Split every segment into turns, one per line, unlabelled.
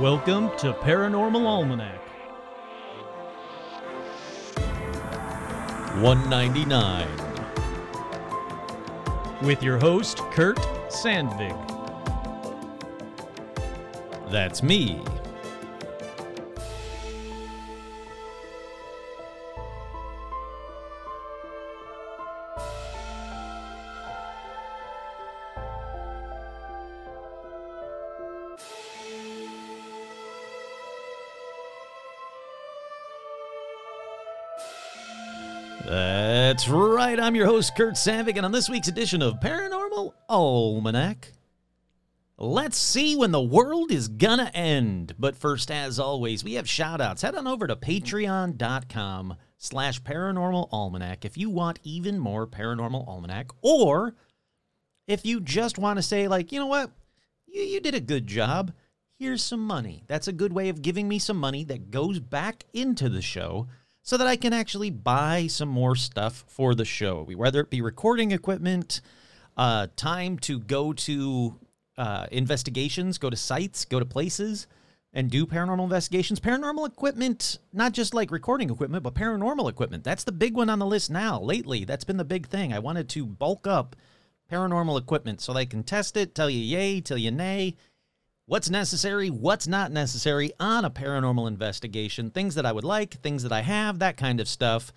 Welcome to Paranormal Almanac.
199.
with your host, Kurt Sandvig.
That's me. I'm your host, Kurt Sandvik, and on this week's edition of Paranormal Almanac, let's see when the world is gonna end. But first, as always, we have shout outs. Head on over to patreon.com slash paranormal almanac if you want even more paranormal almanac, or if you just want to say, like, you know what, you, you did a good job. Here's some money. That's a good way of giving me some money that goes back into the show so that I can actually buy some more stuff for the show, whether it be recording equipment, uh, time to go to uh, investigations, go to sites, go to places, and do paranormal investigations. Paranormal equipment, not just like recording equipment, but paranormal equipment. That's the big one on the list now. Lately, that's been the big thing. I wanted to bulk up paranormal equipment so they can test it, tell you yay, tell you nay what's necessary, what's not necessary on a paranormal investigation, things that I would like, things that I have, that kind of stuff.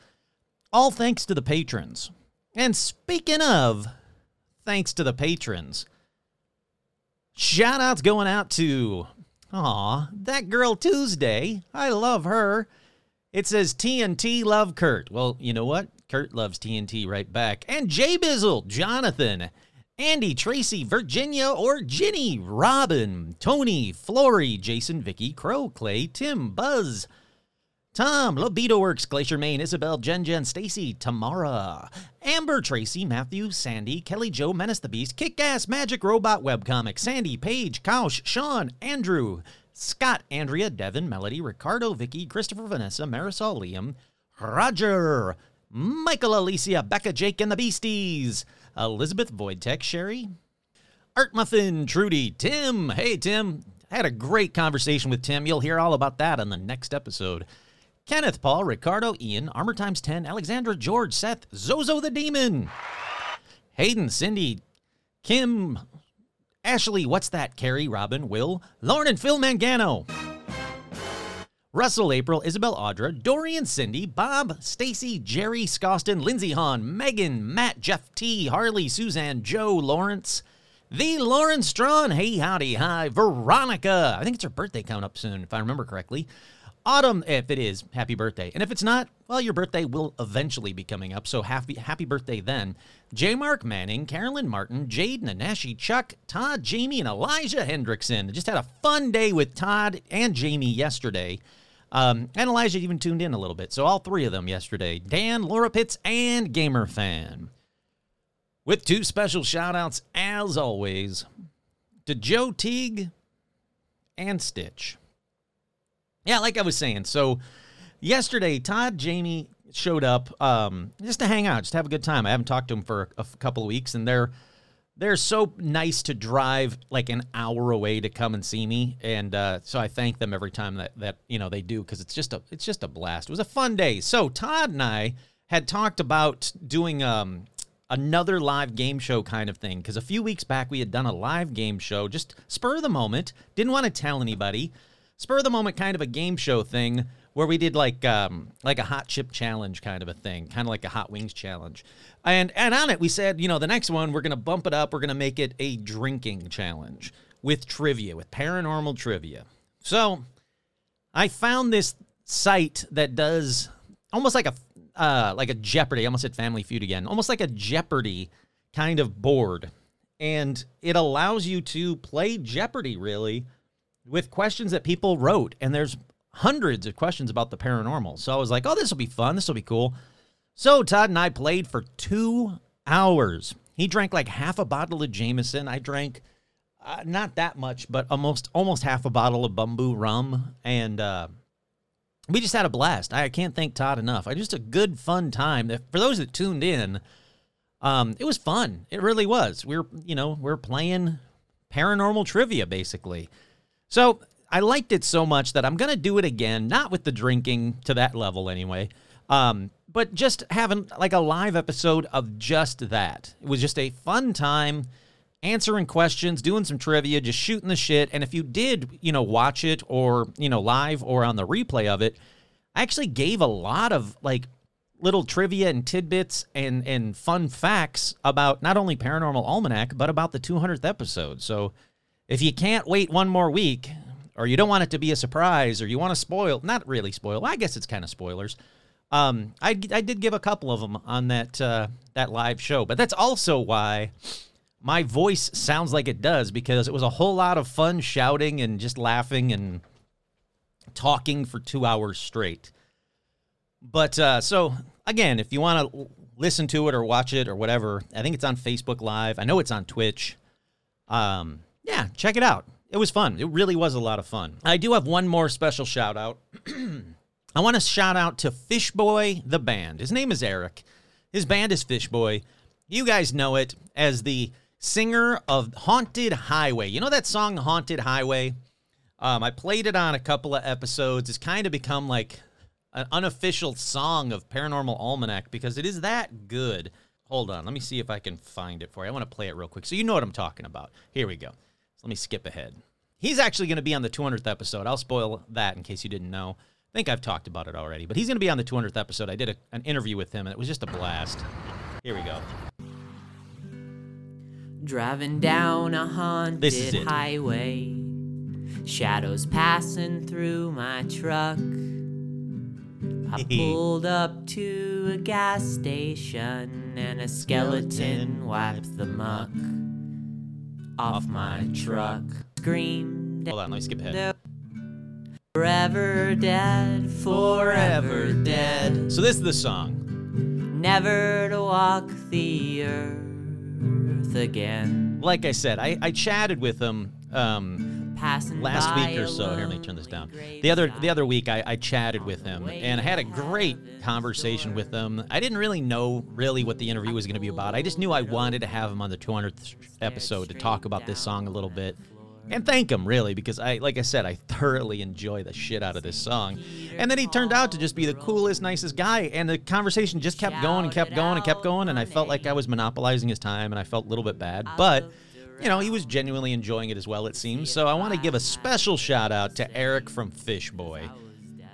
All thanks to the patrons. And speaking of thanks to the patrons, shout outs going out to, aw, that girl Tuesday. I love her. It says TNT love Kurt. Well, you know what? Kurt loves TNT right back. And Jay Bizzle, Jonathan, Andy, Tracy, Virginia, or Ginny, Robin, Tony, Flory, Jason, Vicky, Crow, Clay, Tim, Buzz, Tom, Libido Works, Glacier Maine, Isabel, Jen Jen, Stacy, Tamara, Amber, Tracy, Matthew, Sandy, Kelly Joe, Menace the Beast, Kick Ass, Magic Robot Webcomic, Sandy, Paige, Kaush, Sean, Andrew, Scott, Andrea, Devin, Melody, Ricardo, Vicky, Christopher, Vanessa, Marisol, Liam, Roger, Michael, Alicia, Becca, Jake, and the Beasties. Elizabeth Voidtech, Sherry, Art Muffin, Trudy, Tim. Hey, Tim. I had a great conversation with Tim. You'll hear all about that on the next episode. Kenneth, Paul, Ricardo, Ian, Armor Times 10, Alexandra, George, Seth, Zozo the Demon, Hayden, Cindy, Kim, Ashley, what's that? Carrie, Robin, Will, Lauren, and Phil Mangano. Russell, April, Isabel, Audra, Dorian, Cindy, Bob, Stacy, Jerry, Scoston, Lindsay Hahn, Megan, Matt, Jeff T, Harley, Suzanne, Joe, Lawrence, the Lauren Strawn, hey howdy, hi, Veronica. I think it's her birthday coming up soon, if I remember correctly. Autumn, if it is, happy birthday. And if it's not, well, your birthday will eventually be coming up, so happy happy birthday then. J. Mark Manning, Carolyn Martin, Jade Nanashi, Chuck, Todd, Jamie, and Elijah Hendrickson. Just had a fun day with Todd and Jamie yesterday. Um, and Elijah even tuned in a little bit. So all three of them yesterday Dan, Laura Pitts, and Gamer Fan. With two special shout outs, as always, to Joe Teague and Stitch. Yeah, like I was saying. So yesterday, Todd, Jamie showed up um, just to hang out, just to have a good time. I haven't talked to him for a, a couple of weeks, and they're they're so nice to drive like an hour away to come and see me and uh, so i thank them every time that that you know they do because it's just a it's just a blast. It was a fun day. So todd and i had talked about doing um, another live game show kind of thing because a few weeks back we had done a live game show just spur of the moment. Didn't want to tell anybody. Spur of the moment kind of a game show thing where we did like um, like a hot chip challenge kind of a thing, kind of like a hot wings challenge. And and on it we said, you know, the next one we're gonna bump it up. We're gonna make it a drinking challenge with trivia, with paranormal trivia. So I found this site that does almost like a uh, like a Jeopardy. I almost said Family Feud again. Almost like a Jeopardy kind of board, and it allows you to play Jeopardy really with questions that people wrote. And there's hundreds of questions about the paranormal. So I was like, oh, this will be fun. This will be cool. So Todd and I played for two hours. He drank like half a bottle of Jameson. I drank uh, not that much, but almost almost half a bottle of bamboo rum, and uh, we just had a blast. I can't thank Todd enough. I just a good fun time. For those that tuned in, um, it was fun. It really was. We we're you know we're playing paranormal trivia basically. So I liked it so much that I'm to do it again, not with the drinking to that level anyway. Um, but just having like a live episode of just that. It was just a fun time answering questions, doing some trivia, just shooting the shit. And if you did, you know, watch it or, you know, live or on the replay of it, I actually gave a lot of like little trivia and tidbits and and fun facts about not only Paranormal Almanac, but about the 200th episode. So if you can't wait one more week, or you don't want it to be a surprise, or you want to spoil, not really spoil, I guess it's kind of spoilers. Um, I, I did give a couple of them on that uh, that live show, but that's also why my voice sounds like it does because it was a whole lot of fun shouting and just laughing and talking for two hours straight. But uh, so again, if you want to listen to it or watch it or whatever, I think it's on Facebook Live. I know it's on Twitch. Um, yeah, check it out. It was fun. It really was a lot of fun. I do have one more special shout out. I want to shout out to Fishboy the band. His name is Eric. His band is Fishboy. You guys know it as the singer of Haunted Highway. You know that song Haunted Highway? Um, I played it on a couple of episodes. It's kind of become like an unofficial song of Paranormal Almanac because it is that good. Hold on, let me see if I can find it for you. I want to play it real quick so you know what I'm talking about. Here we go. Let me skip ahead. He's actually going to be on the 200th episode. I'll spoil that in case you didn't know. I think I've talked about it already, but he's going to be on the 200th episode. I did a, an interview with him, and it was just a blast. Here we go.
Driving down a haunted
This is it.
highway, shadows passing through my truck. I pulled up to a gas station and a skeleton wiped the muck off my truck. Screamed,
Hold on, let me skip ahead.
forever dead, forever dead.
So this is the song.
never to walk the earth again.
Like I said, I, I chatted with him um,
Passing
last week or so. Here, let me turn this down. The other the other week, I, I chatted with him, and I had a great conversation with him. I didn't really know really what the interview was going to be about. I just knew I wanted to have him on the 200th episode to talk about this song a little bit. And thank him really because I, like I said, I thoroughly enjoy the shit out of this song. And then he turned out to just be the coolest, nicest guy. And the conversation just kept going and kept going and kept going. And I felt like I was monopolizing his time, and I felt a little bit bad. But you know, he was genuinely enjoying it as well, it seems. So I want to give a special shout out to Eric from Fishboy.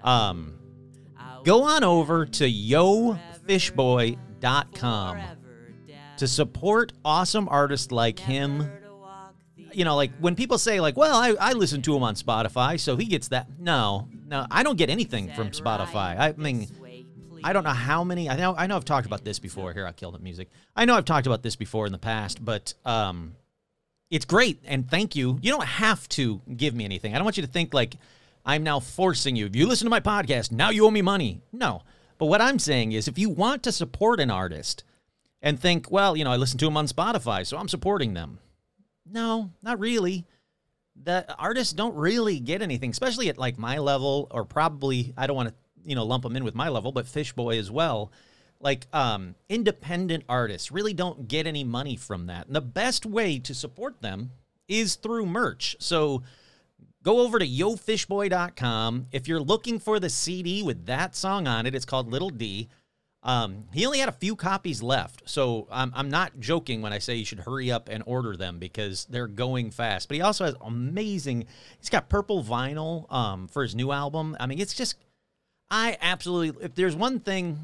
Um, go on over to yofishboy.com to support awesome artists like him. You know, like when people say, like, well, I, I listen to him on Spotify, so he gets that. No, no, I don't get anything from Spotify. I mean, I don't know how many. I know I know I've talked about this before. Here, I killed it music. I know I've talked about this before in the past, but um, it's great and thank you. You don't have to give me anything. I don't want you to think like I'm now forcing you. If you listen to my podcast, now you owe me money. No. But what I'm saying is if you want to support an artist and think, well, you know, I listen to them on Spotify, so I'm supporting them. No, not really. The artists don't really get anything, especially at like my level, or probably I don't want to, you know, lump them in with my level, but Fishboy as well. Like um, independent artists really don't get any money from that. And the best way to support them is through merch. So go over to yofishboy.com. If you're looking for the CD with that song on it, it's called Little D. Um, he only had a few copies left, so I'm, I'm not joking when I say you should hurry up and order them because they're going fast. But he also has amazing. He's got purple vinyl um, for his new album. I mean, it's just I absolutely. If there's one thing,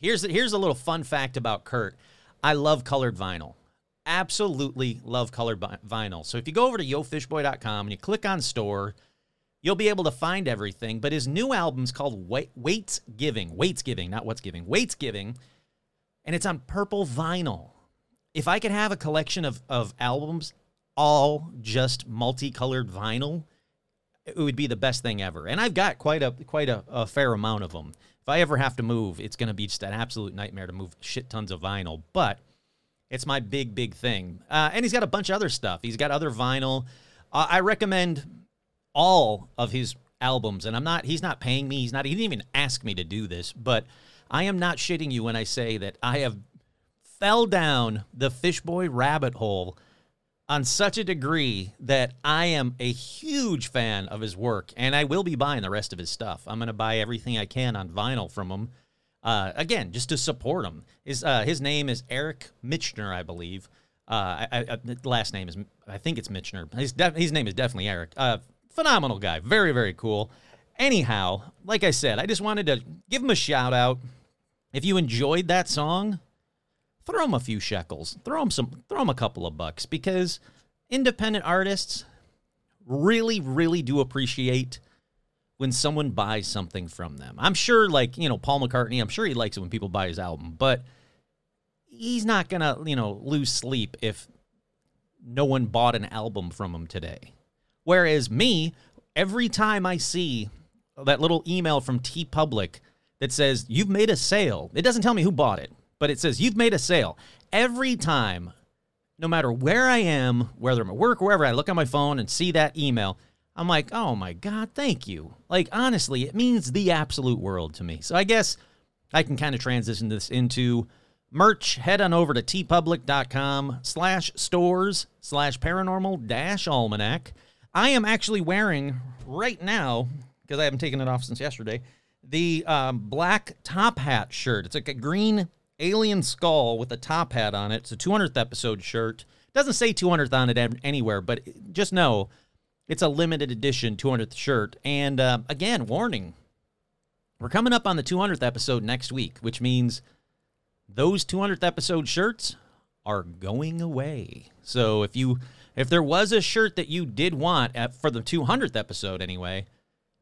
here's here's a little fun fact about Kurt. I love colored vinyl. Absolutely love colored vinyl. So if you go over to yofishboy.com and you click on store, you'll be able to find everything. But his new album's called Wait, Waits Giving. Waits Giving, not What's Giving. Waits Giving. And it's on purple vinyl. If I could have a collection of, of albums, all just multicolored vinyl, it would be the best thing ever. And I've got quite a quite a, a fair amount of them. If I ever have to move, it's going to be just an absolute nightmare to move shit tons of vinyl. But it's my big, big thing. Uh, and he's got a bunch of other stuff. He's got other vinyl. Uh, I recommend all of his albums. And I'm not, he's not paying me. He's not, he didn't even ask me to do this. But I am not shitting you when I say that I have fell down the Fishboy rabbit hole on such a degree that I am a huge fan of his work, and I will be buying the rest of his stuff. I'm going to buy everything I can on vinyl from him. Uh, again, just to support him. His uh, his name is Eric Michener, I believe. Uh, I, I, the last name is I think it's Michener. His def- his name is definitely Eric. Uh, phenomenal guy, very very cool. Anyhow, like I said, I just wanted to give him a shout out. If you enjoyed that song, throw them a few shekels. Throw them some. Throw them a couple of bucks because independent artists really, really do appreciate when someone buys something from them. I'm sure, like you know, Paul McCartney. I'm sure he likes it when people buy his album, but he's not gonna, you know, lose sleep if no one bought an album from him today. Whereas me, every time I see that little email from TeePublic that says you've made a sale, it doesn't tell me who bought it, but it says you've made a sale. Every time, no matter where I am, whether I'm at work, wherever, I look on my phone and see that email. I'm like, oh my God, thank you. Like, honestly, it means the absolute world to me. So I guess I can kind of transition this into merch. Head on over to teepublic.com slash stores slash paranormal dash almanac. I am actually wearing right now, because I haven't taken it off since yesterday, the um, black top hat shirt. It's like a green alien skull with a top hat on it. It's a 200th episode shirt. It doesn't say 200th on it anywhere, but just know it's a limited edition 200th shirt. And uh, again, warning we're coming up on the 200th episode next week, which means those 200th episode shirts are going away. So if you if there was a shirt that you did want at, for the 200th episode anyway,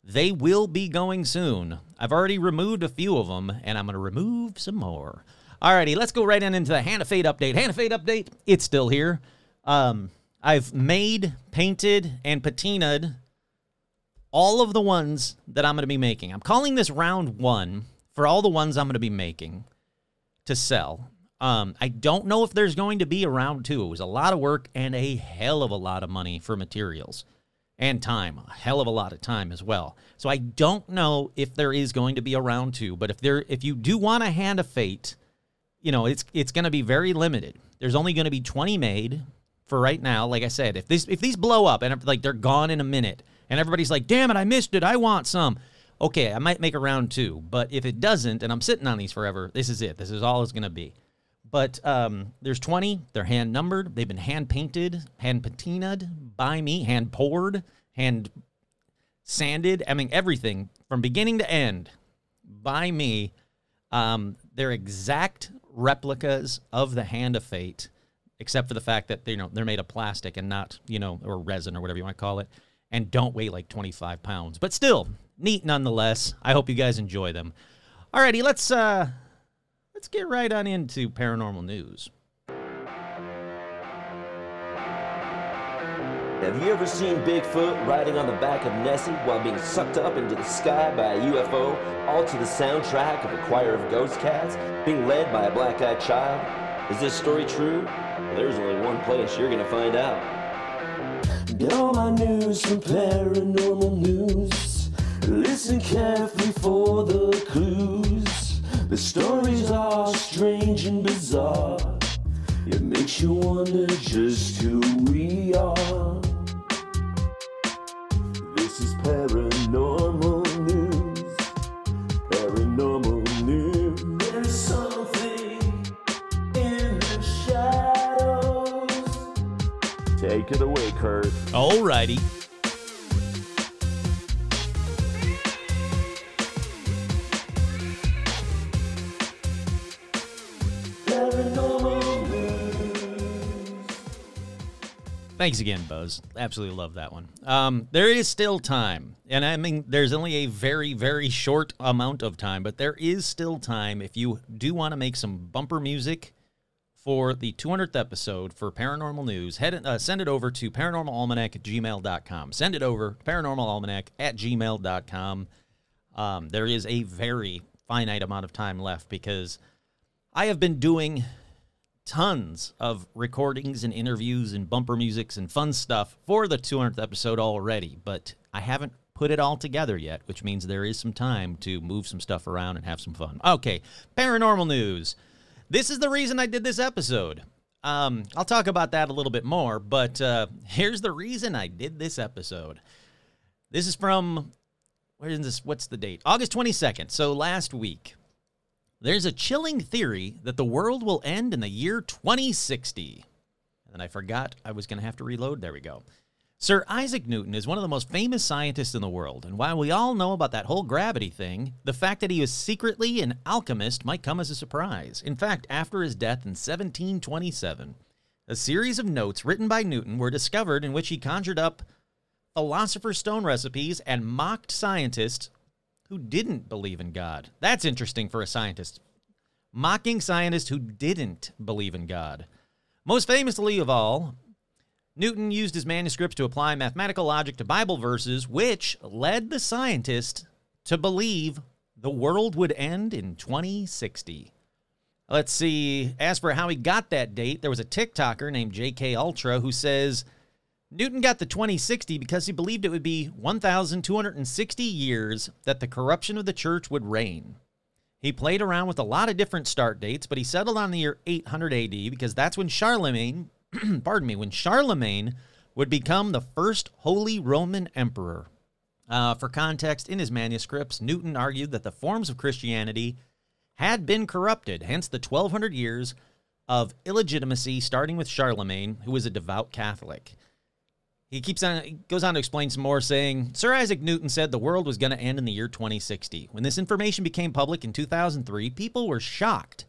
they will be going soon. I've already removed a few of them, and I'm going to remove some more. Alrighty, let's go right in into the Hand of Fate update. Hand of Fate update, it's still here. Um, I've made, painted, and patinaed all of the ones that I'm going to be making. I'm calling this round one for all the ones I'm going to be making to sell. Um, I don't know if there's going to be a round two. It was a lot of work and a hell of a lot of money for materials and time, a hell of a lot of time as well. So I don't know if there is going to be a round two, but if there, if you do want a hand of fate, you know it's it's going to be very limited. There's only going to be 20 made for right now. Like I said, if this if these blow up and like they're gone in a minute, and everybody's like, "Damn it, I missed it. I want some." Okay, I might make a round two, but if it doesn't, and I'm sitting on these forever, this is it. This is all it's going to be. But um, there's 20. They're hand numbered. They've been hand painted, hand patinaed by me, hand poured, hand sanded. I mean, everything from beginning to end by me. Um, they're exact replicas of the Hand of Fate, except for the fact that they, you know they're made of plastic and not you know or resin or whatever you want to call it, and don't weigh like 25 pounds. But still, neat nonetheless. I hope you guys enjoy them. Alrighty, let's uh let's get right on into paranormal news.
Have you ever seen Bigfoot riding on the back of Nessie while being sucked up into the sky by a UFO, all to the soundtrack of a choir of ghost cats, being led by a black eyed child? Is this story true? Well, there's only one place you're gonna find out. Get all my news from paranormal news. Listen carefully for the clues. The stories are strange and bizarre. It makes you wonder just who we are. This is paranormal news. Paranormal news. There's something in the shadows. Take it away, Kurt.
Alrighty. Thanks again, Buzz. Absolutely love that one. Um, there is still time, and I mean, there's only a very, very short amount of time, but there is still time if you do want to make some bumper music for the 200th episode for Paranormal News. Head uh, send it over to paranormalalmanac at gmail.com. Send it over paranormalalmanac at gmail.com. Um, there is a very finite amount of time left because I have been doing tons of recordings and interviews and bumper musics and fun stuff for the 200th episode already, but I haven't put it all together yet, which means there is some time to move some stuff around and have some fun. Okay, paranormal news. This is the reason I did this episode. Um, I'll talk about that a little bit more, but uh, here's the reason I did this episode. This is from where is this? What's the date? August 22nd. So last week. There's a chilling theory that the world will end in the year 2060. And I forgot I was going to have to reload. There we go. Sir Isaac Newton is one of the most famous scientists in the world, and while we all know about that whole gravity thing, the fact that he was secretly an alchemist might come as a surprise. In fact, after his death in 1727, a series of notes written by Newton were discovered in which he conjured up philosopher's stone recipes and mocked scientists who didn't believe in God. That's interesting for a scientist. Mocking scientists who didn't believe in God. Most famously of all, Newton used his manuscripts to apply mathematical logic to Bible verses, which led the scientist to believe the world would end in 2060. Let's see. As for how he got that date, there was a TikToker named JK Ultra who says Newton got the 2060 because he believed it would be 1,260 years that the corruption of the church would reign. He played around with a lot of different start dates, but he settled on the year 800 AD because that's when Charlemagne pardon me, when Charlemagne would become the first Holy Roman Emperor. Uh, for context, in his manuscripts, Newton argued that the forms of Christianity had been corrupted, hence the 1200 years of illegitimacy, starting with Charlemagne, who was a devout Catholic. He keeps on he goes on to explain some more, saying Sir Isaac Newton said the world was going to end in the year 2060. When this information became public in 2003, people were shocked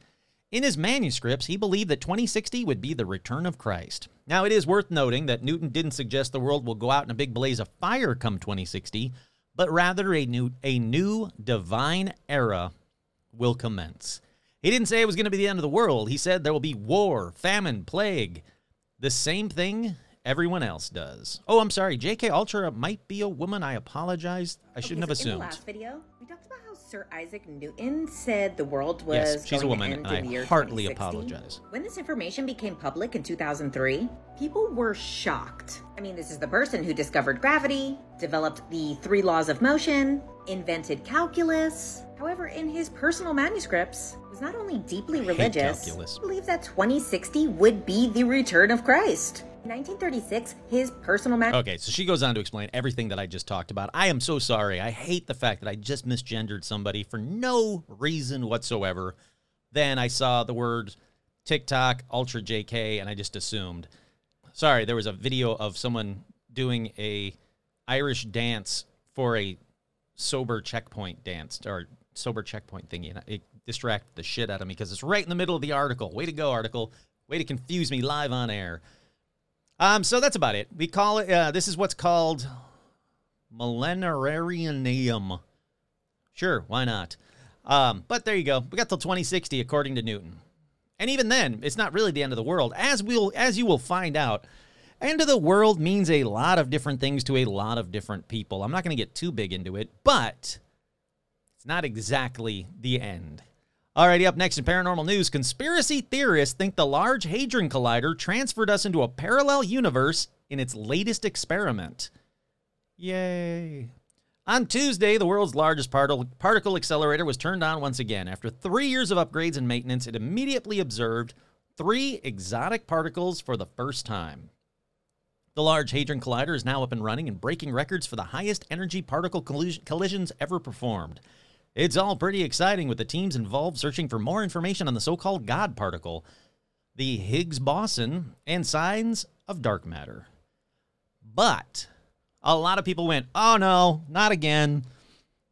in his manuscripts, he believed that 2060 would be the return of Christ. Now, it is worth noting that Newton didn't suggest the world will go out in a big blaze of fire come 2060, but rather a new, a new divine era will commence. He didn't say it was going to be the end of the world. He said there will be war, famine, plague. The same thing everyone else does. Oh, I'm sorry. JK Ultra might be a woman. I apologize. I shouldn't
okay,
have
so
assumed.
In the last video, we talked about how Sir Isaac Newton said the world was
Yes, she's a woman,
to end
and
in the
I heartily apologize.
When this information became public in 2003, people were shocked. I mean, this is the person who discovered gravity, developed the three laws of motion, invented calculus. However, in his personal manuscripts, was not only deeply religious, believed that 2060 would be the return of Christ. In 1936, his personal man-
Okay, so she goes on to explain everything that I just talked about. I am so sorry. I hate the fact that I just misgendered somebody for no reason whatsoever. Then I saw the word TikTok, Ultra JK, and I just assumed. Sorry, there was a video of someone doing a Irish dance for a sober checkpoint dance or sober checkpoint thingy, and it distracted the shit out of me because it's right in the middle of the article. Way to go, article. Way to confuse me live on air. Um, so that's about it. We call it. Uh, this is what's called millenarianium. Sure, why not? Um, but there you go. We got till 2060, according to Newton. And even then, it's not really the end of the world, as we'll as you will find out. End of the world means a lot of different things to a lot of different people. I'm not going to get too big into it, but it's not exactly the end. Alrighty, up next in paranormal news, conspiracy theorists think the Large Hadron Collider transferred us into a parallel universe in its latest experiment. Yay. On Tuesday, the world's largest particle, accelerator was turned on once again. After three years of upgrades and maintenance, it immediately observed three exotic particles for the first time. The Large Hadron Collider is now up and running and breaking records for the highest energy particle collisions ever performed. It's all pretty exciting with the teams involved searching for more information on the so called God particle, the Higgs boson, and signs of dark matter. But a lot of people went, oh no, not again.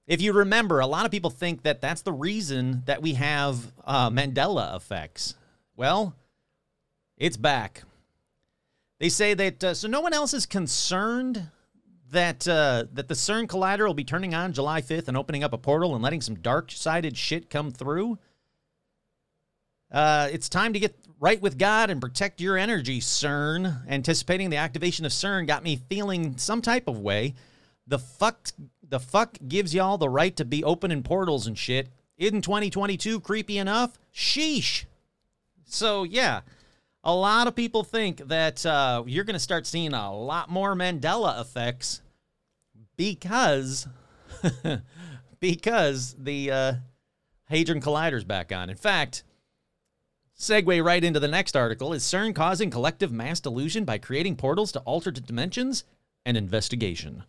If you remember, a lot of people think that that's the reason that we have uh, Mandela effects. Well, it's back. They say that uh, so no one else is concerned that uh, that the CERN collider will be turning on July 5th and opening up a portal and letting some dark-sided shit come through. Uh, it's time to get right with God and protect your energy, CERN. Anticipating the activation of CERN got me feeling some type of way. The fuck, the fuck gives y'all the right to be opening portals and shit. Isn't 2022 creepy enough? Sheesh. So yeah, a lot of people think that uh, you're going to start seeing a lot more Mandela effects because because the uh, Hadron Collider's back on. In fact, Segue right into the next article. Is CERN causing collective mass delusion by creating portals to alternate dimensions? An investigation.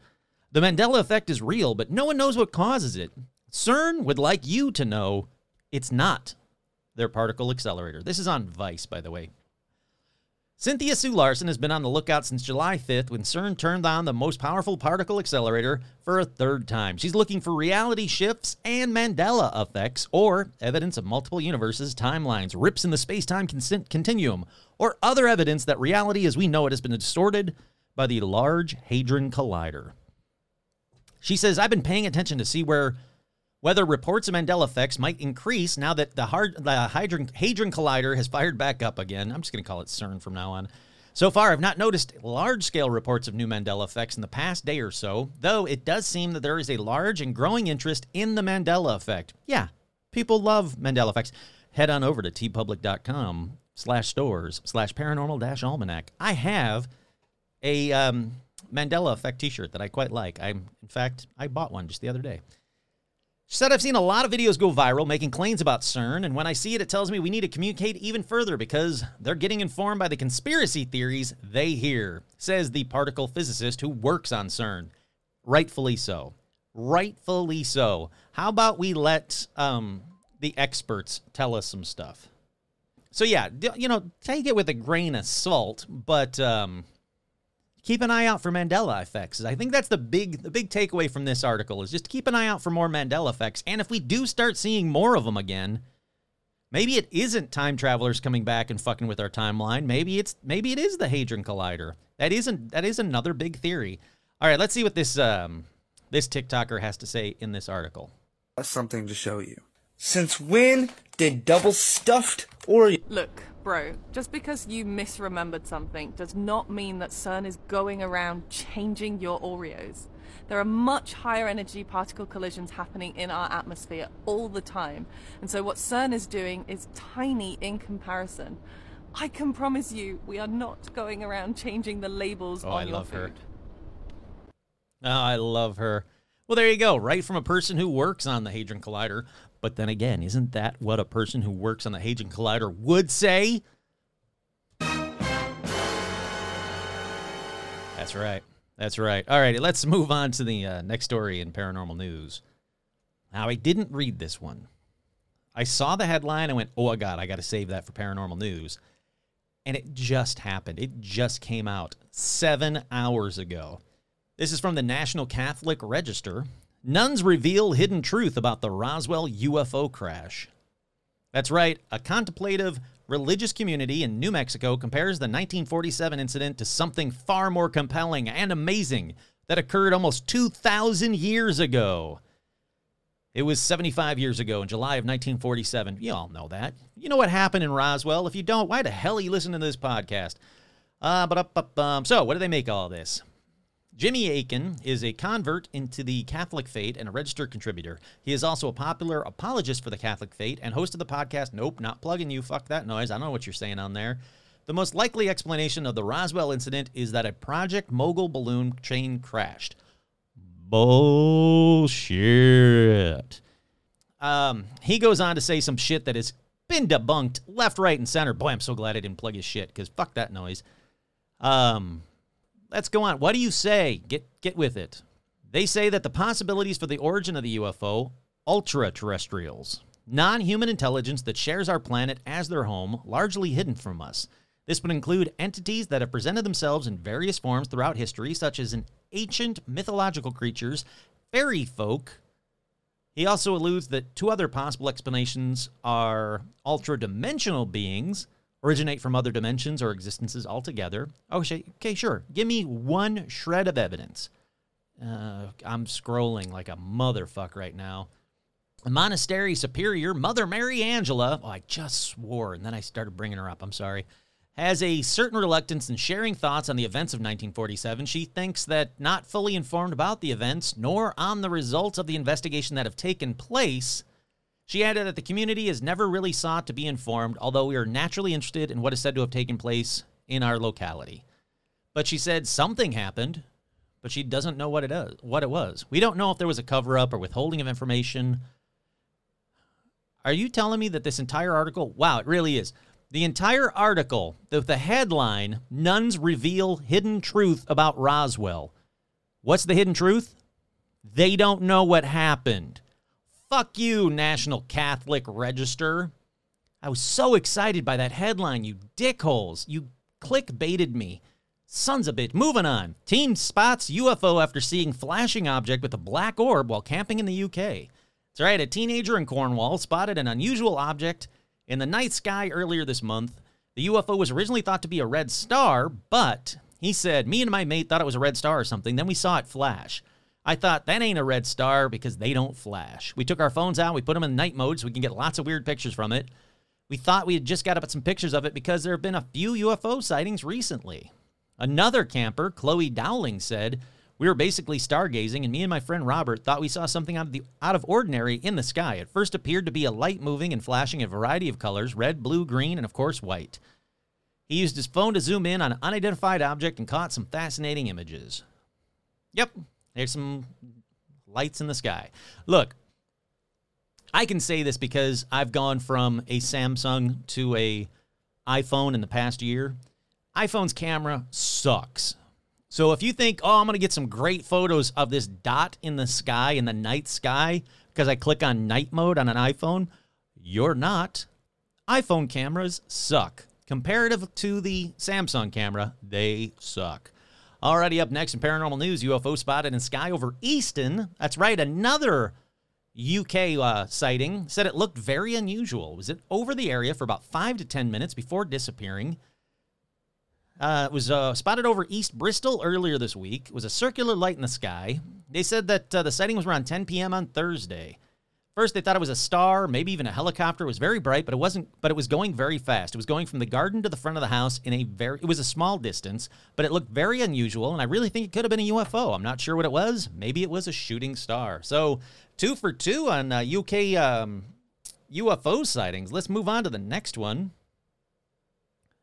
The Mandela effect is real, but no one knows what causes it. CERN would like you to know it's not their particle accelerator. This is on Vice, by the way. Cynthia Sue Larson has been on the lookout since July 5th when CERN turned on the most powerful particle accelerator for a third time. She's looking for reality shifts and Mandela effects, or evidence of multiple universes, timelines, rips in the space time continuum, or other evidence that reality as we know it has been distorted by the Large Hadron Collider. She says, I've been paying attention to see where whether reports of Mandela effects might increase now that the, hard, the Hadron, Hadron Collider has fired back up again. I'm just going to call it CERN from now on. So far, I've not noticed large scale reports of new Mandela effects in the past day or so, though it does seem that there is a large and growing interest in the Mandela effect. Yeah, people love Mandela effects. Head on over to teepublic.com slash stores slash paranormal dash almanac. I have a um, Mandela effect t shirt that I quite like. I'm, in fact, I bought one just the other day. She said, I've seen a lot of videos go viral making claims about CERN, and when I see it, it tells me we need to communicate even further because they're getting informed by the conspiracy theories they hear, says the particle physicist who works on CERN. Rightfully so. Rightfully so. How about we let um, the experts tell us some stuff? So, yeah, you know, take it with a grain of salt, but um, keep an eye out for Mandela effects. I think that's the big the big takeaway from this article is just keep an eye out for more Mandela effects. And if we do start seeing more of them again, maybe it isn't time travelers coming back and fucking with our timeline. Maybe it's maybe it is the Hadron Collider. That isn't that is another big theory. All right, let's see what this um this TikToker has to say in this article.
Something to show you. Since when did double stuffed Oreo?
Look, bro, just because you misremembered something does not mean that CERN is going around changing your Oreos. There are much higher energy particle collisions happening in our atmosphere all the time. And so what CERN is doing is tiny in comparison. I can promise you, we are not going around changing the labels
oh,
on
I
your
love
food.
Her. Oh, I love her. Well, there you go. Right from a person who works on the Hadron Collider. But then again, isn't that what a person who works on the Hadron Collider would say? That's right. That's right. All right, let's move on to the uh, next story in paranormal news. Now, I didn't read this one. I saw the headline. I went, oh, my God, I got to save that for paranormal news. And it just happened. It just came out seven hours ago. This is from the National Catholic Register. Nuns reveal hidden truth about the Roswell UFO crash. That's right, a contemplative religious community in New Mexico compares the 1947 incident to something far more compelling and amazing that occurred almost 2,000 years ago. It was 75 years ago in July of 1947. You all know that. You know what happened in Roswell. If you don't, why the hell are you listening to this podcast? Uh, but up, up, um, so what do they make all this? Jimmy Akin is a convert into the Catholic faith and a registered contributor. He is also a popular apologist for the Catholic faith and host of the podcast Nope, Not Plugging You. Fuck that noise. I don't know what you're saying on there. The most likely explanation of the Roswell incident is that a Project Mogul balloon chain crashed. Bullshit. Um, he goes on to say some shit that has been debunked left, right, and center. Boy, I'm so glad I didn't plug his shit because fuck that noise. Um, let's go on. What do you say? Get get with it. They say that the possibilities for the origin of the UFO, ultra terrestrials, non human intelligence that shares our planet as their home, largely hidden from us. This would include entities that have presented themselves in various forms throughout history, such as an ancient mythological creatures, fairy folk. He also alludes that two other possible explanations are ultra dimensional beings originate from other dimensions or existences altogether. Okay, okay, sure. Give me one shred of evidence. Uh, I'm scrolling like a motherfucker right now. Monastery superior, Mother Mary Angela, oh, I just swore and then I started bringing her up, I'm sorry, has a certain reluctance in sharing thoughts on the events of 1947. She thinks that not fully informed about the events nor on the results of the investigation that have taken place, she added that the community has never really sought to be informed, although we are naturally interested in what is said to have taken place in our locality. But she said something happened, but she doesn't know what it is, what it was. We don't know if there was a cover up or withholding of information. Are you telling me that this entire article, wow, it really is. The entire article, the, the headline, Nuns Reveal Hidden Truth About Roswell. What's the hidden truth? They don't know what happened. Fuck you, National Catholic Register. I was so excited by that headline, you dickholes. You clickbaited me. Sons of bitch. Moving on. Team spots UFO after seeing flashing object with a black orb while camping in the UK. That's right, a teenager in Cornwall spotted an unusual object in the night sky earlier this month. The UFO was originally thought to be a red star, but he said, Me and my mate thought it was a red star or something. Then we saw it flash. I thought that ain't a red star because they don't flash. We took our phones out, we put them in night mode so we can get lots of weird pictures from it. We thought we had just got up some pictures of it because there have been a few UFO sightings recently. Another camper, Chloe Dowling, said, We were basically stargazing, and me and my friend Robert thought we saw something out of, the, out of ordinary in the sky. It first appeared to be a light moving and flashing a variety of colors red, blue, green, and of course white. He used his phone to zoom in on an unidentified object and caught some fascinating images. Yep, there's some lights in the sky. Look, I can say this because I've gone from a Samsung to a iPhone in the past year. iPhone's camera sucks. So if you think, "Oh, I'm going to get some great photos of this dot in the sky in the night sky because I click on night mode on an iPhone," you're not. iPhone cameras suck. Comparative to the Samsung camera, they suck. Already up next in paranormal news, UFO spotted in sky over Easton. That's right, another UK uh, sighting said it looked very unusual. Was it over the area for about five to ten minutes before disappearing. Uh, it was uh, spotted over East Bristol earlier this week. It was a circular light in the sky. They said that uh, the sighting was around 10 p.m. on Thursday. First, they thought it was a star, maybe even a helicopter. It was very bright, but it wasn't. But it was going very fast. It was going from the garden to the front of the house in a very. It was a small distance, but it looked very unusual, and I really think it could have been a UFO. I'm not sure what it was. Maybe it was a shooting star. So two for two on uh, UK um, UFO sightings. Let's move on to the next one.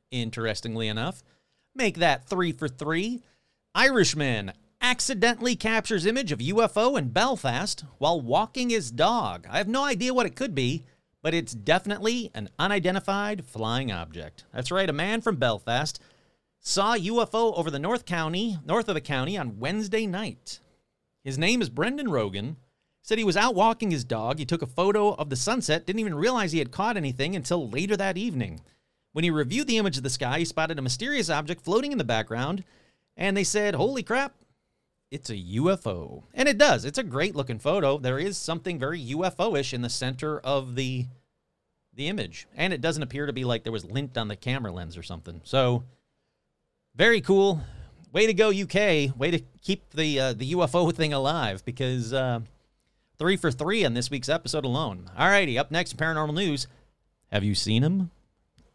Interestingly enough, make that three for three. Irishman accidentally captures image of UFO in Belfast while walking his dog. I have no idea what it could be, but it's definitely an unidentified flying object. That's right, a man from Belfast saw UFO over the North County, north of the county on Wednesday night. His name is Brendan Rogan. Said he was out walking his dog. He took a photo of the sunset, didn't even realize he had caught anything until later that evening. When he reviewed the image of the sky, he spotted a mysterious object floating in the background, and they said, Holy crap, it's a UFO. And it does. It's a great looking photo. There is something very UFO-ish in the center of the the image. And it doesn't appear to be like there was lint on the camera lens or something. So very cool. Way to go, UK. Way to keep the uh, the UFO thing alive because uh, three for three on this week's episode alone. Alrighty, up next paranormal news. Have you seen him?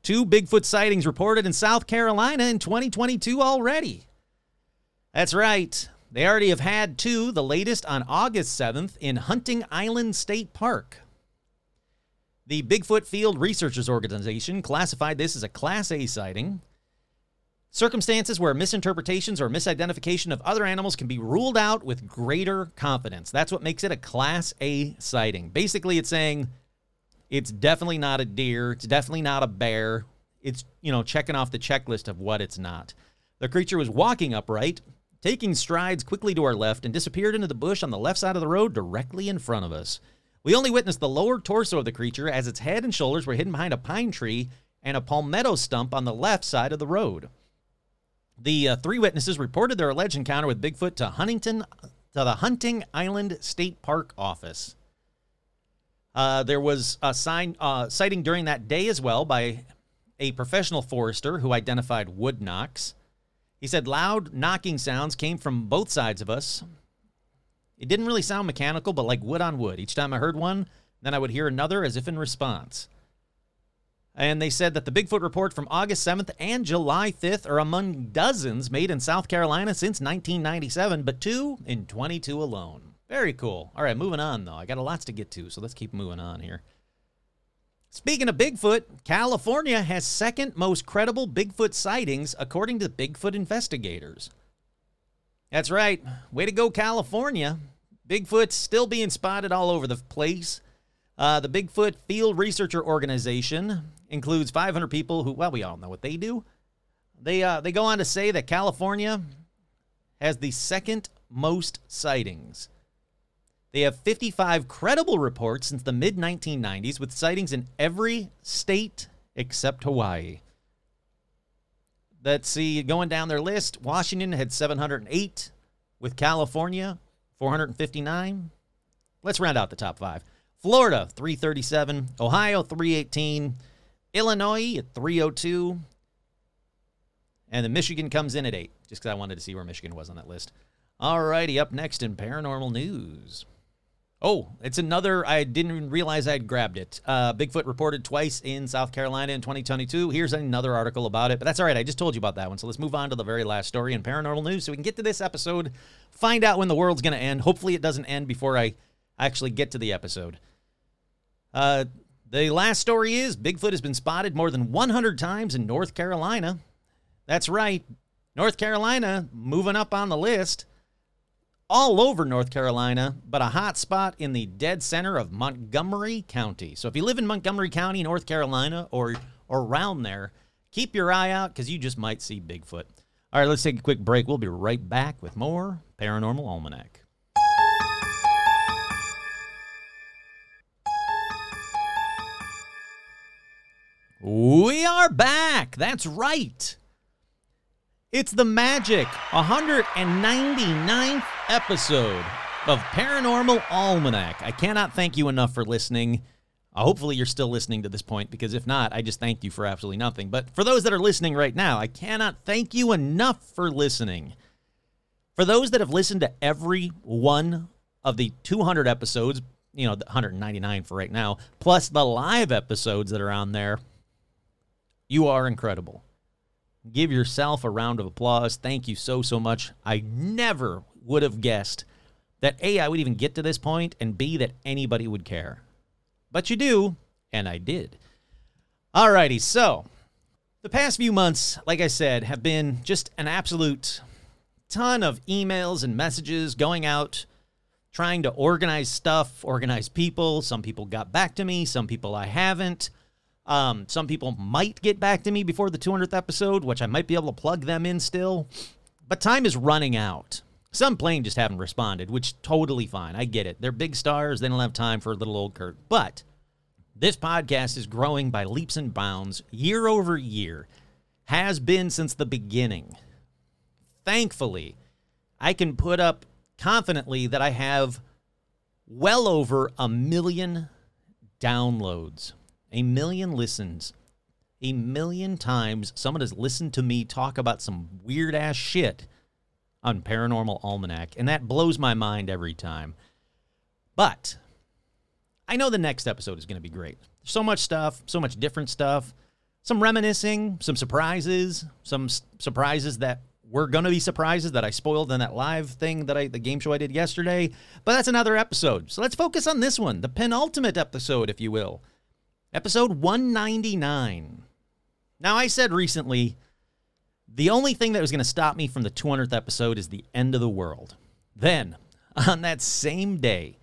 Two Bigfoot sightings reported in South Carolina in 2022 already. That's right. They already have had two, the latest on August 7th in Hunting Island State Park. The Bigfoot Field Researchers Organization classified this as a Class A sighting. Circumstances where misinterpretations or misidentification of other animals can be ruled out with greater confidence. That's what makes it a Class A sighting. Basically, it's saying it's definitely not a deer, it's definitely not a bear. It's, you know, checking off the checklist of what it's not. The creature was walking upright, taking strides quickly to our left, and disappeared into the bush on the left side of the road directly in front of us. We only witnessed the lower torso of the creature as its head and shoulders were hidden behind a pine tree and a palmetto stump on the left side of the road. The uh, three witnesses reported their alleged encounter with Bigfoot to Huntington to the Hunting Island State Park office. Uh, there was a sign uh, sighting during that day as well by a professional forester who identified wood knocks. He said loud knocking sounds came from both sides of us. It didn't really sound mechanical, but like wood on wood. Each time I heard one, then I would hear another as if in response. And they said that the Bigfoot report from August 7th and July 5th are among dozens made in South Carolina since 1997, but two in 22 alone. Very cool. All right, moving on though. I got a lots to get to, so let's keep moving on here. Speaking of Bigfoot, California has second most credible Bigfoot sightings according to Bigfoot investigators. That's right. Way to go, California. Bigfoot's still being spotted all over the place. Uh, the Bigfoot Field Researcher Organization includes 500 people who, well, we all know what they do. They uh, they go on to say that California has the second most sightings. They have 55 credible reports since the mid 1990s, with sightings in every state except Hawaii. Let's see, going down their list, Washington had 708, with California 459. Let's round out the top five. Florida 337, Ohio 318, Illinois at 302, and then Michigan comes in at eight, just because I wanted to see where Michigan was on that list. All righty, up next in paranormal news. Oh, it's another. I didn't even realize I'd grabbed it. Uh, Bigfoot reported twice in South Carolina in 2022. Here's another article about it, but that's all right. I just told you about that one. So let's move on to the very last story in paranormal news so we can get to this episode, find out when the world's going to end. Hopefully, it doesn't end before I actually get to the episode. Uh, the last story is Bigfoot has been spotted more than 100 times in North Carolina. That's right. North Carolina moving up on the list. All over North Carolina, but a hot spot in the dead center of Montgomery County. So if you live in Montgomery County, North Carolina, or, or around there, keep your eye out because you just might see Bigfoot. All right, let's take a quick break. We'll be right back with more Paranormal Almanac. We are back. That's right. It's the magic 199th episode of Paranormal Almanac. I cannot thank you enough for listening. Uh, hopefully, you're still listening to this point because if not, I just thanked you for absolutely nothing. But for those that are listening right now, I cannot thank you enough for listening. For those that have listened to every one of the 200 episodes, you know, 199 for right now, plus the live episodes that are on there, you are incredible. Give yourself a round of applause. Thank you so, so much. I never would have guessed that A, I would even get to this point, and B, that anybody would care. But you do, and I did. Alrighty, so the past few months, like I said, have been just an absolute ton of emails and messages going out, trying to organize stuff, organize people. Some people got back to me, some people I haven't. Um, some people might get back to me before the 200th episode, which I might be able to plug them in still. But time is running out. Some plain just haven't responded, which totally fine. I get it. They're big stars. They don't have time for a little old Kurt. But this podcast is growing by leaps and bounds year over year, has been since the beginning. Thankfully, I can put up confidently that I have well over a million downloads a million listens, a million times someone has listened to me talk about some weird ass shit on Paranormal Almanac, and that blows my mind every time. But I know the next episode is going to be great. So much stuff, so much different stuff, some reminiscing, some surprises, some s- surprises that were going to be surprises that I spoiled in that live thing that I the game show I did yesterday. But that's another episode. So let's focus on this one, the penultimate episode if you will. Episode 199. Now, I said recently the only thing that was going to stop me from the 200th episode is the end of the world. Then, on that same day,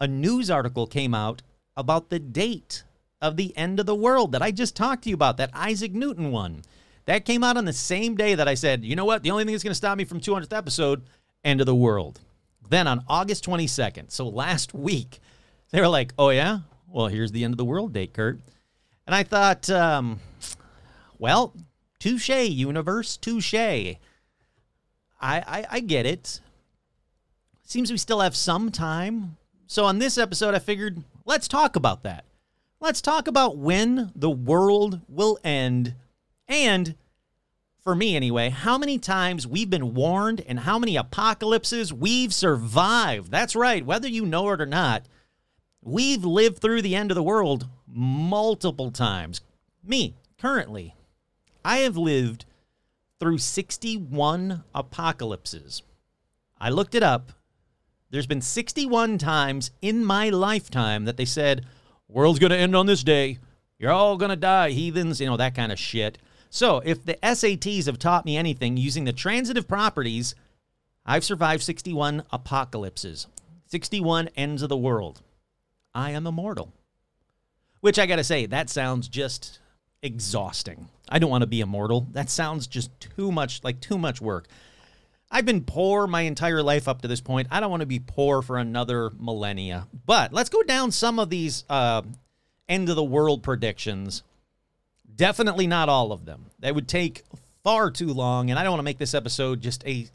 a news article came out about the date of the end of the world that I just talked to you about, that Isaac Newton one. That came out on the same day that I said, you know what? The only thing that's going to stop me from 200th episode, end of the world. Then on August 22nd, so last week, they were like, oh yeah? Well, here's the end of the world date, Kurt. And I thought, um, well, touche, universe, touche. I, I, I get it. Seems we still have some time. So on this episode, I figured let's talk about that. Let's talk about when the world will end and for me anyway, how many times we've been warned and how many apocalypses we've survived. That's right, whether you know it or not, we've lived through the end of the world multiple times. Me, currently, I have lived through 61 apocalypses. I looked it up. There's been 61 times in my lifetime that they said, world's going to end on this day. You're all going to die, heathens, you know, that kind of shit. So, if the SATs have taught me anything using the transitive properties, I've survived 61 apocalypses, 61 ends of the world. I am immortal. Which I got to say, that sounds just exhausting. I don't want to be immortal. That sounds just too much like too much work. I've been poor my entire life up to this point. I don't want to be poor for another millennia. But let's go down some of these uh, end of the world predictions. Definitely not all of them. That would take far too long, and I don't want to make this episode just a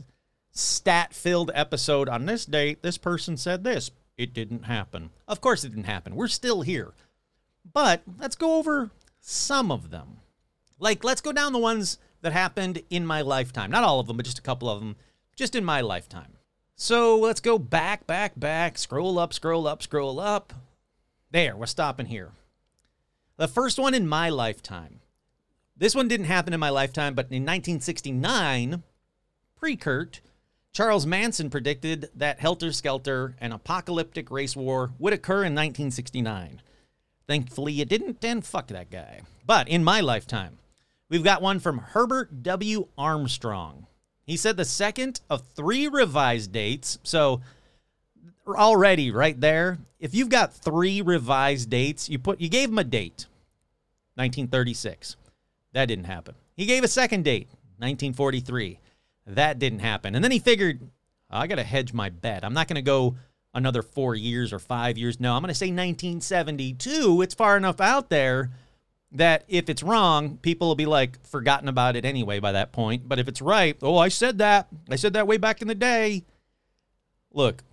stat filled episode. On this date, this person said this. It didn't happen. Of course, it didn't happen. We're still here. But let's go over some of them. Like, let's go down the ones that happened in my lifetime. Not all of them, but just a couple of them, just in my lifetime. So let's go back, back, back, scroll up, scroll up, scroll up. There, we're stopping here. The first one in my lifetime. This one didn't happen in my lifetime, but in 1969, pre Kurt, Charles Manson predicted that Helter Skelter, an apocalyptic race war, would occur in 1969. Thankfully, it didn't, and fuck that guy. But in my lifetime, we've got one from Herbert W. Armstrong. He said the second of three revised dates. So already right there, if you've got three revised dates, you put you gave him a date, 1936. That didn't happen. He gave a second date, 1943. That didn't happen. And then he figured, oh, I got to hedge my bet. I'm not going to go another four years or five years. No, I'm going to say 1972. It's far enough out there that if it's wrong, people will be like forgotten about it anyway by that point. But if it's right, oh, I said that. I said that way back in the day. Look,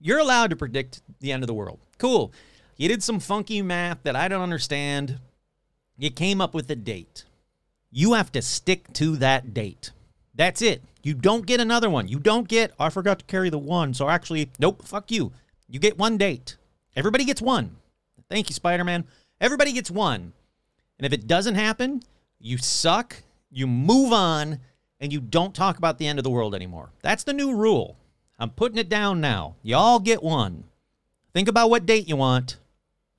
you're allowed to predict the end of the world. Cool. You did some funky math that I don't understand. You came up with a date. You have to stick to that date. That's it. You don't get another one. You don't get, oh, I forgot to carry the one. So actually, nope, fuck you. You get one date. Everybody gets one. Thank you, Spider Man. Everybody gets one. And if it doesn't happen, you suck, you move on, and you don't talk about the end of the world anymore. That's the new rule. I'm putting it down now. Y'all get one. Think about what date you want,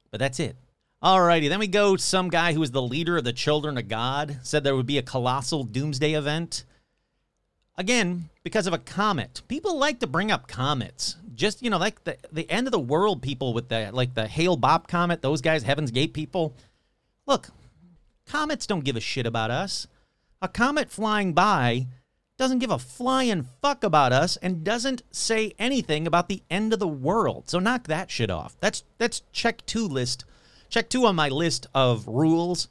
but that's it. Alrighty, then we go some guy who was the leader of the Children of God said there would be a colossal doomsday event. Again, because of a comet. People like to bring up comets. Just, you know, like the, the end of the world people with the like the Hale Bopp comet, those guys, Heaven's Gate people. Look, comets don't give a shit about us. A comet flying by doesn't give a flying fuck about us and doesn't say anything about the end of the world. So knock that shit off. That's that's check 2 list. Check 2 on my list of rules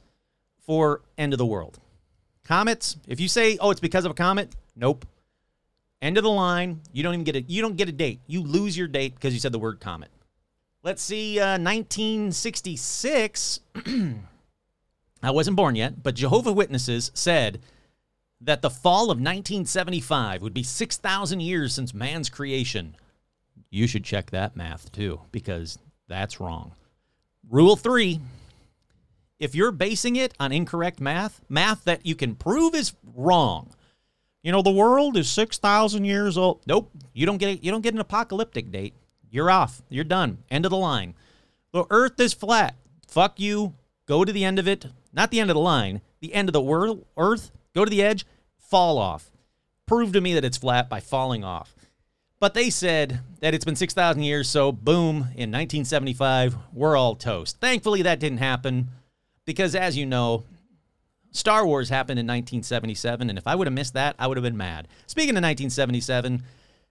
for end of the world. Comets, if you say, "Oh, it's because of a comet," nope. End of the line. You don't even get a you don't get a date. You lose your date because you said the word comet. Let's see, uh, 1966. I wasn't born yet, but Jehovah Witnesses said that the fall of 1975 would be 6,000 years since man's creation. You should check that math too, because that's wrong. Rule three if you're basing it on incorrect math, math that you can prove is wrong. You know, the world is 6,000 years old. Nope, you don't get it. You don't get an apocalyptic date. You're off. You're done. End of the line. The earth is flat. Fuck you. Go to the end of it. Not the end of the line, the end of the world, earth. Go to the edge, fall off. Prove to me that it's flat by falling off. But they said that it's been 6,000 years, so boom, in 1975, we're all toast. Thankfully, that didn't happen because, as you know, Star Wars happened in 1977, and if I would have missed that, I would have been mad. Speaking of 1977,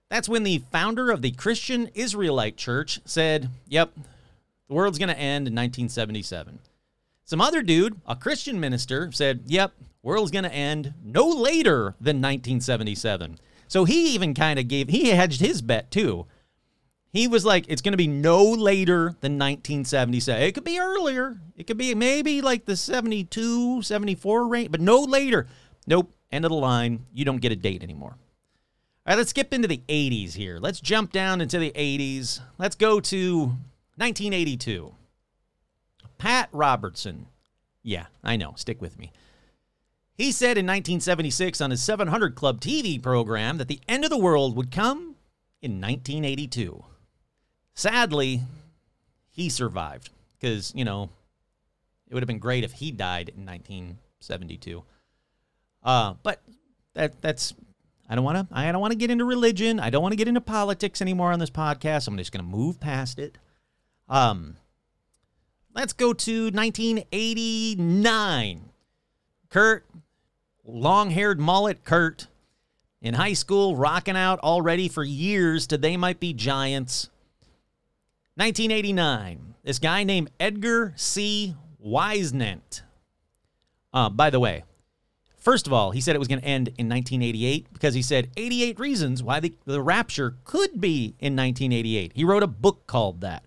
that's when the founder of the Christian Israelite Church said, Yep, the world's going to end in 1977. Some other dude, a Christian minister, said, Yep, world's going to end no later than 1977. So he even kind of gave, he hedged his bet too. He was like, it's going to be no later than 1977. It could be earlier. It could be maybe like the 72, 74 range, but no later. Nope. End of the line. You don't get a date anymore. All right, let's skip into the 80s here. Let's jump down into the 80s. Let's go to 1982. Pat Robertson. Yeah, I know. Stick with me. He said in 1976 on his 700 Club TV program that the end of the world would come in 1982. Sadly, he survived because, you know, it would have been great if he died in 1972. Uh, but that that's I don't want to I don't want to get into religion. I don't want to get into politics anymore on this podcast. I'm just going to move past it. Um, let's go to 1989. Kurt, long haired mullet Kurt, in high school, rocking out already for years to They Might Be Giants. 1989. This guy named Edgar C. Whisenant. Uh, by the way, first of all, he said it was going to end in 1988 because he said 88 reasons why the, the rapture could be in 1988. He wrote a book called that.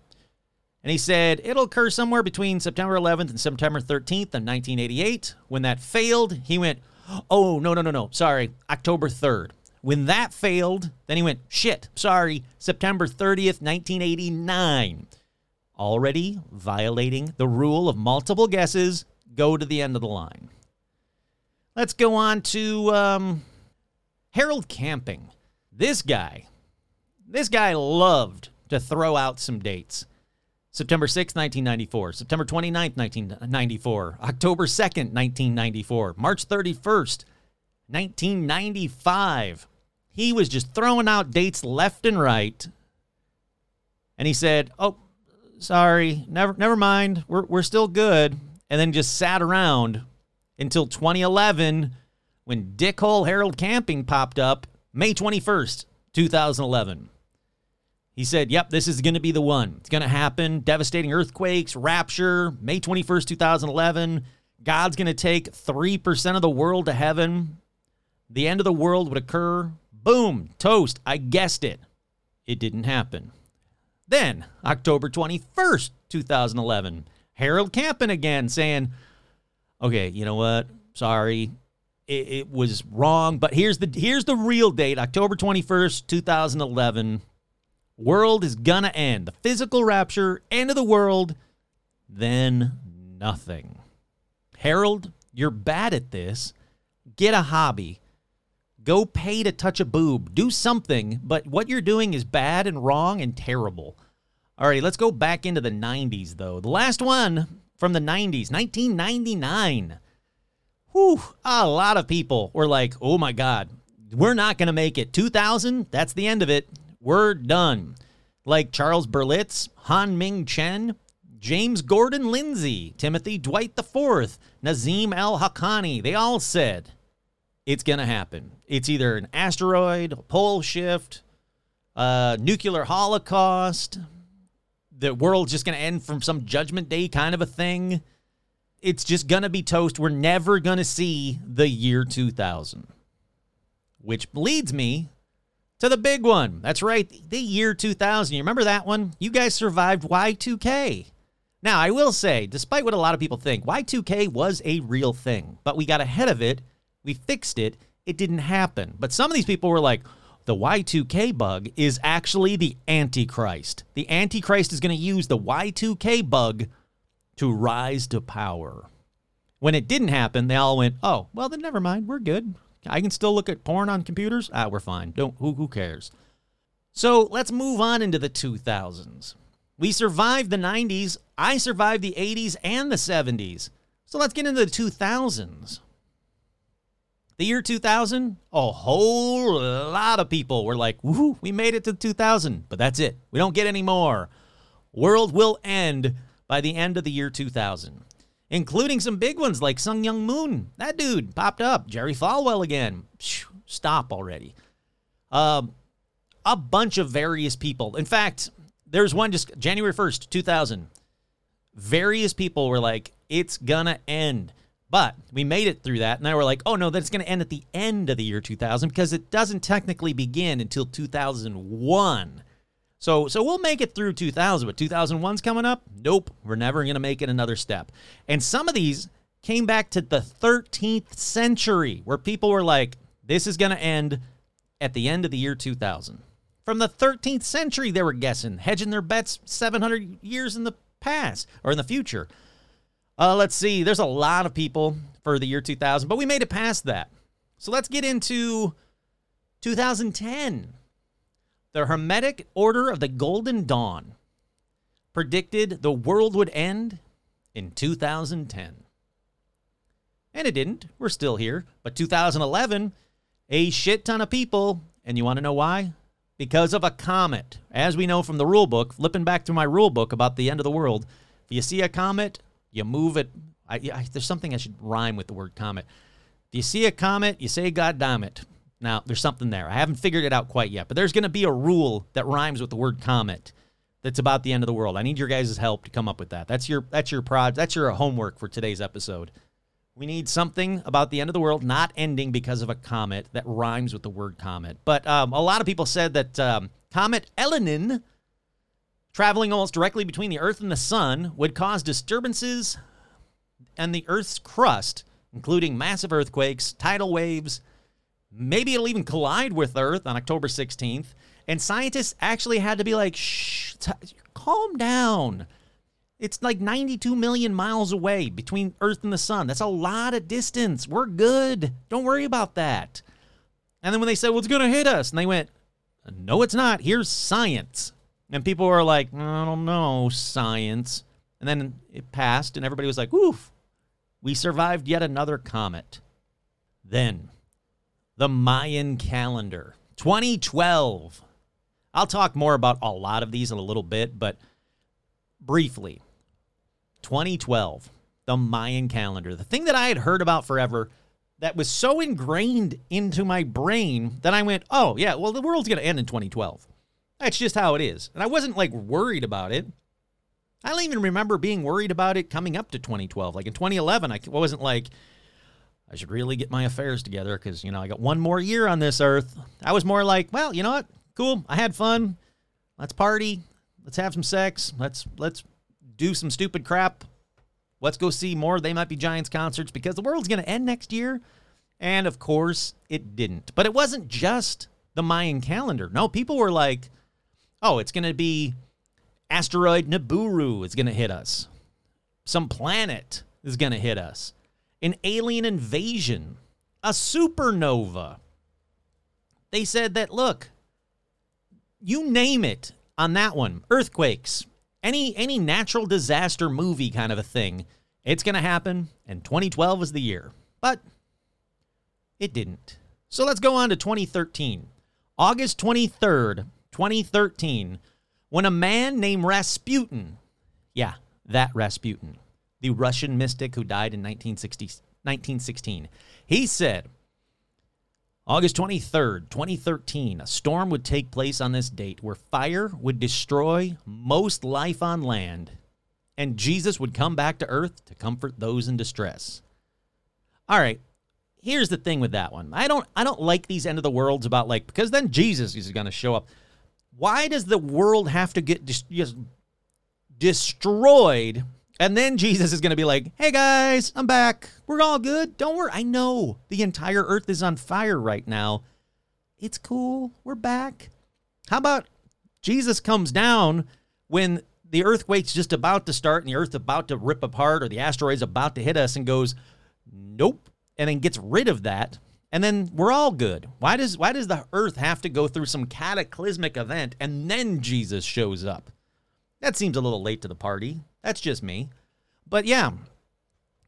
And he said it'll occur somewhere between September 11th and September 13th of 1988. When that failed, he went, Oh, no, no, no, no. Sorry. October 3rd. When that failed, then he went, Shit. Sorry. September 30th, 1989. Already violating the rule of multiple guesses. Go to the end of the line. Let's go on to um, Harold Camping. This guy, this guy loved to throw out some dates. September 6, 1994, September 29, 1994, October 2nd, 1994, March 31st, 1995. He was just throwing out dates left and right. And he said, "Oh, sorry, never never mind. We're we're still good." And then just sat around until 2011 when Dickhole Harold Camping popped up, May 21st, 2011. He said, Yep, this is going to be the one. It's going to happen. Devastating earthquakes, rapture, May 21st, 2011. God's going to take 3% of the world to heaven. The end of the world would occur. Boom, toast. I guessed it. It didn't happen. Then, October 21st, 2011, Harold Camping again saying, Okay, you know what? Sorry. It, it was wrong, but here's the here's the real date, October 21st, 2011 world is gonna end. The physical rapture, end of the world, then nothing. Harold, you're bad at this. Get a hobby. Go pay to touch a boob. Do something, but what you're doing is bad and wrong and terrible. All right, let's go back into the 90s, though. The last one from the 90s, 1999. Whew, a lot of people were like, oh my God, we're not going to make it. 2000, that's the end of it. We're done. Like Charles Berlitz, Han Ming Chen, James Gordon Lindsay, Timothy Dwight IV, Nazim Al Haqqani, they all said it's going to happen. It's either an asteroid, a pole shift, a nuclear holocaust, the world's just going to end from some judgment day kind of a thing. It's just going to be toast. We're never going to see the year 2000. Which leads me to the big one. That's right, the year 2000. You remember that one? You guys survived Y2K. Now, I will say, despite what a lot of people think, Y2K was a real thing, but we got ahead of it, we fixed it, it didn't happen. But some of these people were like, the Y2K bug is actually the Antichrist. The Antichrist is going to use the Y2K bug to rise to power. When it didn't happen, they all went, oh, well, then never mind. We're good. I can still look at porn on computers. Ah, we're fine. Don't who who cares? So let's move on into the 2000s. We survived the 90s. I survived the 80s and the 70s. So let's get into the 2000s. The year 2000, a whole lot of people were like, woohoo, we made it to 2000, but that's it. We don't get any more. World will end by the end of the year 2000 including some big ones like Sun Myung Moon. That dude popped up. Jerry Falwell again. Stop already. Um, a bunch of various people. In fact, there's one just January 1st, 2000. Various people were like, it's gonna end. But we made it through that, and now we're like, oh no, that's going to end at the end of the year 2000 because it doesn't technically begin until 2001. So so we'll make it through 2000, but 2001's coming up. Nope, we're never going to make it another step. And some of these came back to the 13th century where people were like, this is going to end at the end of the year 2000. From the 13th century, they were guessing, hedging their bets 700 years in the past or in the future. Uh, let's see, there's a lot of people for the year 2000, but we made it past that. So let's get into 2010. The Hermetic Order of the Golden Dawn predicted the world would end in 2010. And it didn't. We're still here. But 2011, a shit ton of people, and you want to know why? because of a comet. As we know from the rule book, flipping back to my rule book about the end of the world, if you see a comet, you move it. I, I, there's something I should rhyme with the word comet. Do you see a comet, you say, God damn it. Now, there's something there. I haven't figured it out quite yet, but there's going to be a rule that rhymes with the word comet that's about the end of the world. I need your guys' help to come up with that. That's your that's your prod that's your homework for today's episode. We need something about the end of the world not ending because of a comet that rhymes with the word comet. But um, a lot of people said that um, Comet Elenin, traveling almost directly between the Earth and the Sun, would cause disturbances and the Earth's crust, including massive earthquakes, tidal waves. Maybe it'll even collide with Earth on October 16th. And scientists actually had to be like, shh, t- calm down. It's like 92 million miles away between Earth and the Sun. That's a lot of distance. We're good. Don't worry about that. And then when they said, well, it's going to hit us, and they went, no, it's not. Here's science. And people were like, I don't know, science. And then it passed, and everybody was like, oof, we survived yet another comet. Then, the Mayan calendar, 2012. I'll talk more about a lot of these in a little bit, but briefly 2012, the Mayan calendar. The thing that I had heard about forever that was so ingrained into my brain that I went, oh, yeah, well, the world's going to end in 2012. That's just how it is. And I wasn't like worried about it. I don't even remember being worried about it coming up to 2012. Like in 2011, I wasn't like, I should really get my affairs together because, you know, I got one more year on this earth. I was more like, well, you know what? Cool. I had fun. Let's party. Let's have some sex. Let's let's do some stupid crap. Let's go see more They Might Be Giants concerts because the world's going to end next year. And of course, it didn't. But it wasn't just the Mayan calendar. No, people were like, oh, it's going to be asteroid Nibiru is going to hit us. Some planet is going to hit us. An alien invasion. A supernova. They said that, look, you name it on that one. Earthquakes, any any natural disaster movie kind of a thing. It's going to happen and 2012 is the year. But it didn't. So let's go on to 2013. August 23rd, 2013, when a man named Rasputin, yeah, that Rasputin, the Russian mystic who died in 1960, 1916, he said, August 23rd, 2013, a storm would take place on this date where fire would destroy most life on land, and Jesus would come back to earth to comfort those in distress. All right, here's the thing with that one. I don't I don't like these end of the worlds about like because then Jesus is going to show up. Why does the world have to get just destroyed and then Jesus is going to be like, hey guys, I'm back. We're all good. Don't worry. I know the entire earth is on fire right now. It's cool. We're back. How about Jesus comes down when the earthquake's just about to start and the earth's about to rip apart or the asteroid's about to hit us and goes, nope, and then gets rid of that. And then we're all good. Why does why does the earth have to go through some cataclysmic event and then Jesus shows up? That seems a little late to the party. That's just me. But yeah,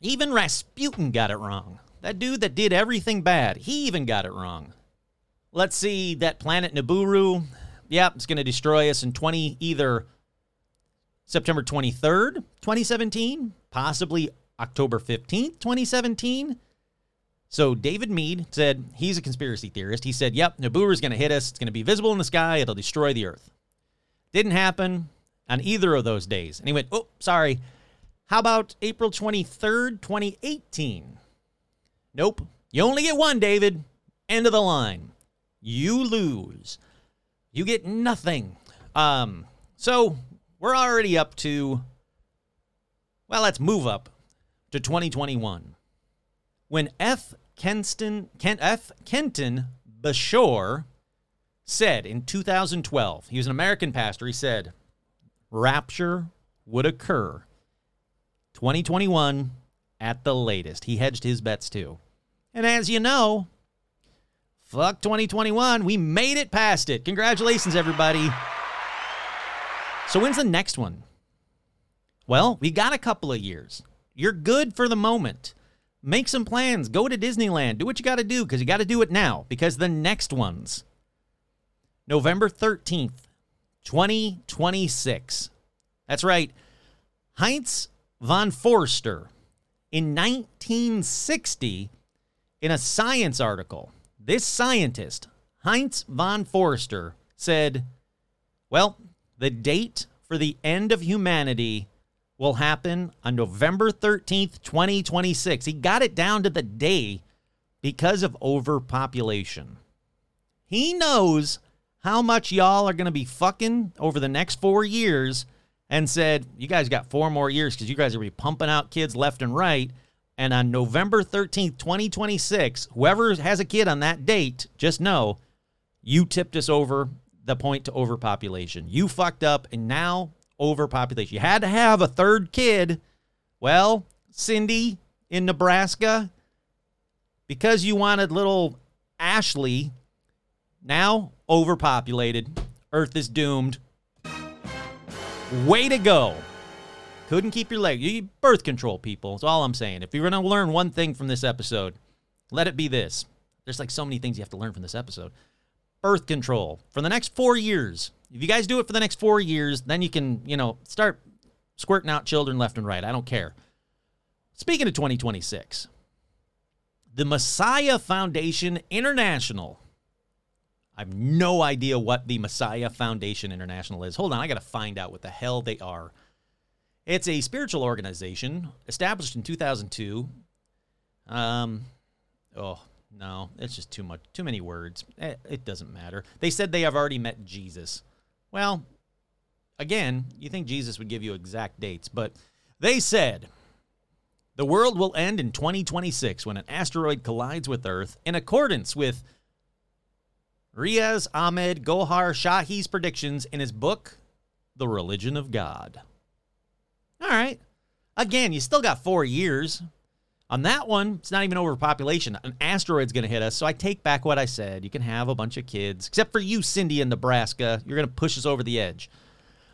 even Rasputin got it wrong. That dude that did everything bad, he even got it wrong. Let's see that planet Nibiru. Yep, it's going to destroy us in 20 either September 23rd, 2017, possibly October 15th, 2017. So David Meade said he's a conspiracy theorist. He said, "Yep, Nibiru is going to hit us. It's going to be visible in the sky. It'll destroy the Earth." Didn't happen on either of those days. And he went, "Oh, sorry. How about April 23rd, 2018?" Nope. You only get one, David. End of the line. You lose. You get nothing. Um, so we're already up to well, let's move up to 2021. When F. Kenston, Kent, F. Kenton Beshore said in 2012, he was an American pastor, he said, rapture would occur 2021 at the latest. He hedged his bets too. And as you know, fuck 2021, we made it past it. Congratulations, everybody. So, when's the next one? Well, we got a couple of years. You're good for the moment. Make some plans. Go to Disneyland. Do what you got to do because you got to do it now because the next ones November 13th, 2026. That's right. Heinz von Foerster in 1960 in a science article. This scientist, Heinz von Foerster, said, Well, the date for the end of humanity will happen on November 13th, 2026. He got it down to the day because of overpopulation. He knows how much y'all are going to be fucking over the next four years and said, You guys got four more years because you guys are be pumping out kids left and right. And on November 13th, 2026, whoever has a kid on that date, just know you tipped us over the point to overpopulation. You fucked up, and now overpopulation. You had to have a third kid. Well, Cindy in Nebraska, because you wanted little Ashley, now overpopulated. Earth is doomed. Way to go. Couldn't keep your leg. You birth control, people. That's all I'm saying. If you're going to learn one thing from this episode, let it be this. There's like so many things you have to learn from this episode. Birth control for the next four years. If you guys do it for the next four years, then you can, you know, start squirting out children left and right. I don't care. Speaking of 2026, the Messiah Foundation International. I have no idea what the Messiah Foundation International is. Hold on, I got to find out what the hell they are. It's a spiritual organization established in 2002. Um, oh no, it's just too much, too many words. It, it doesn't matter. They said they have already met Jesus. Well, again, you think Jesus would give you exact dates, but they said the world will end in 2026 when an asteroid collides with Earth in accordance with Riaz Ahmed Gohar Shahi's predictions in his book, The Religion of God. All right. Again, you still got four years. On that one, it's not even overpopulation. An asteroid's going to hit us, so I take back what I said. You can have a bunch of kids, except for you, Cindy, in Nebraska. You're going to push us over the edge.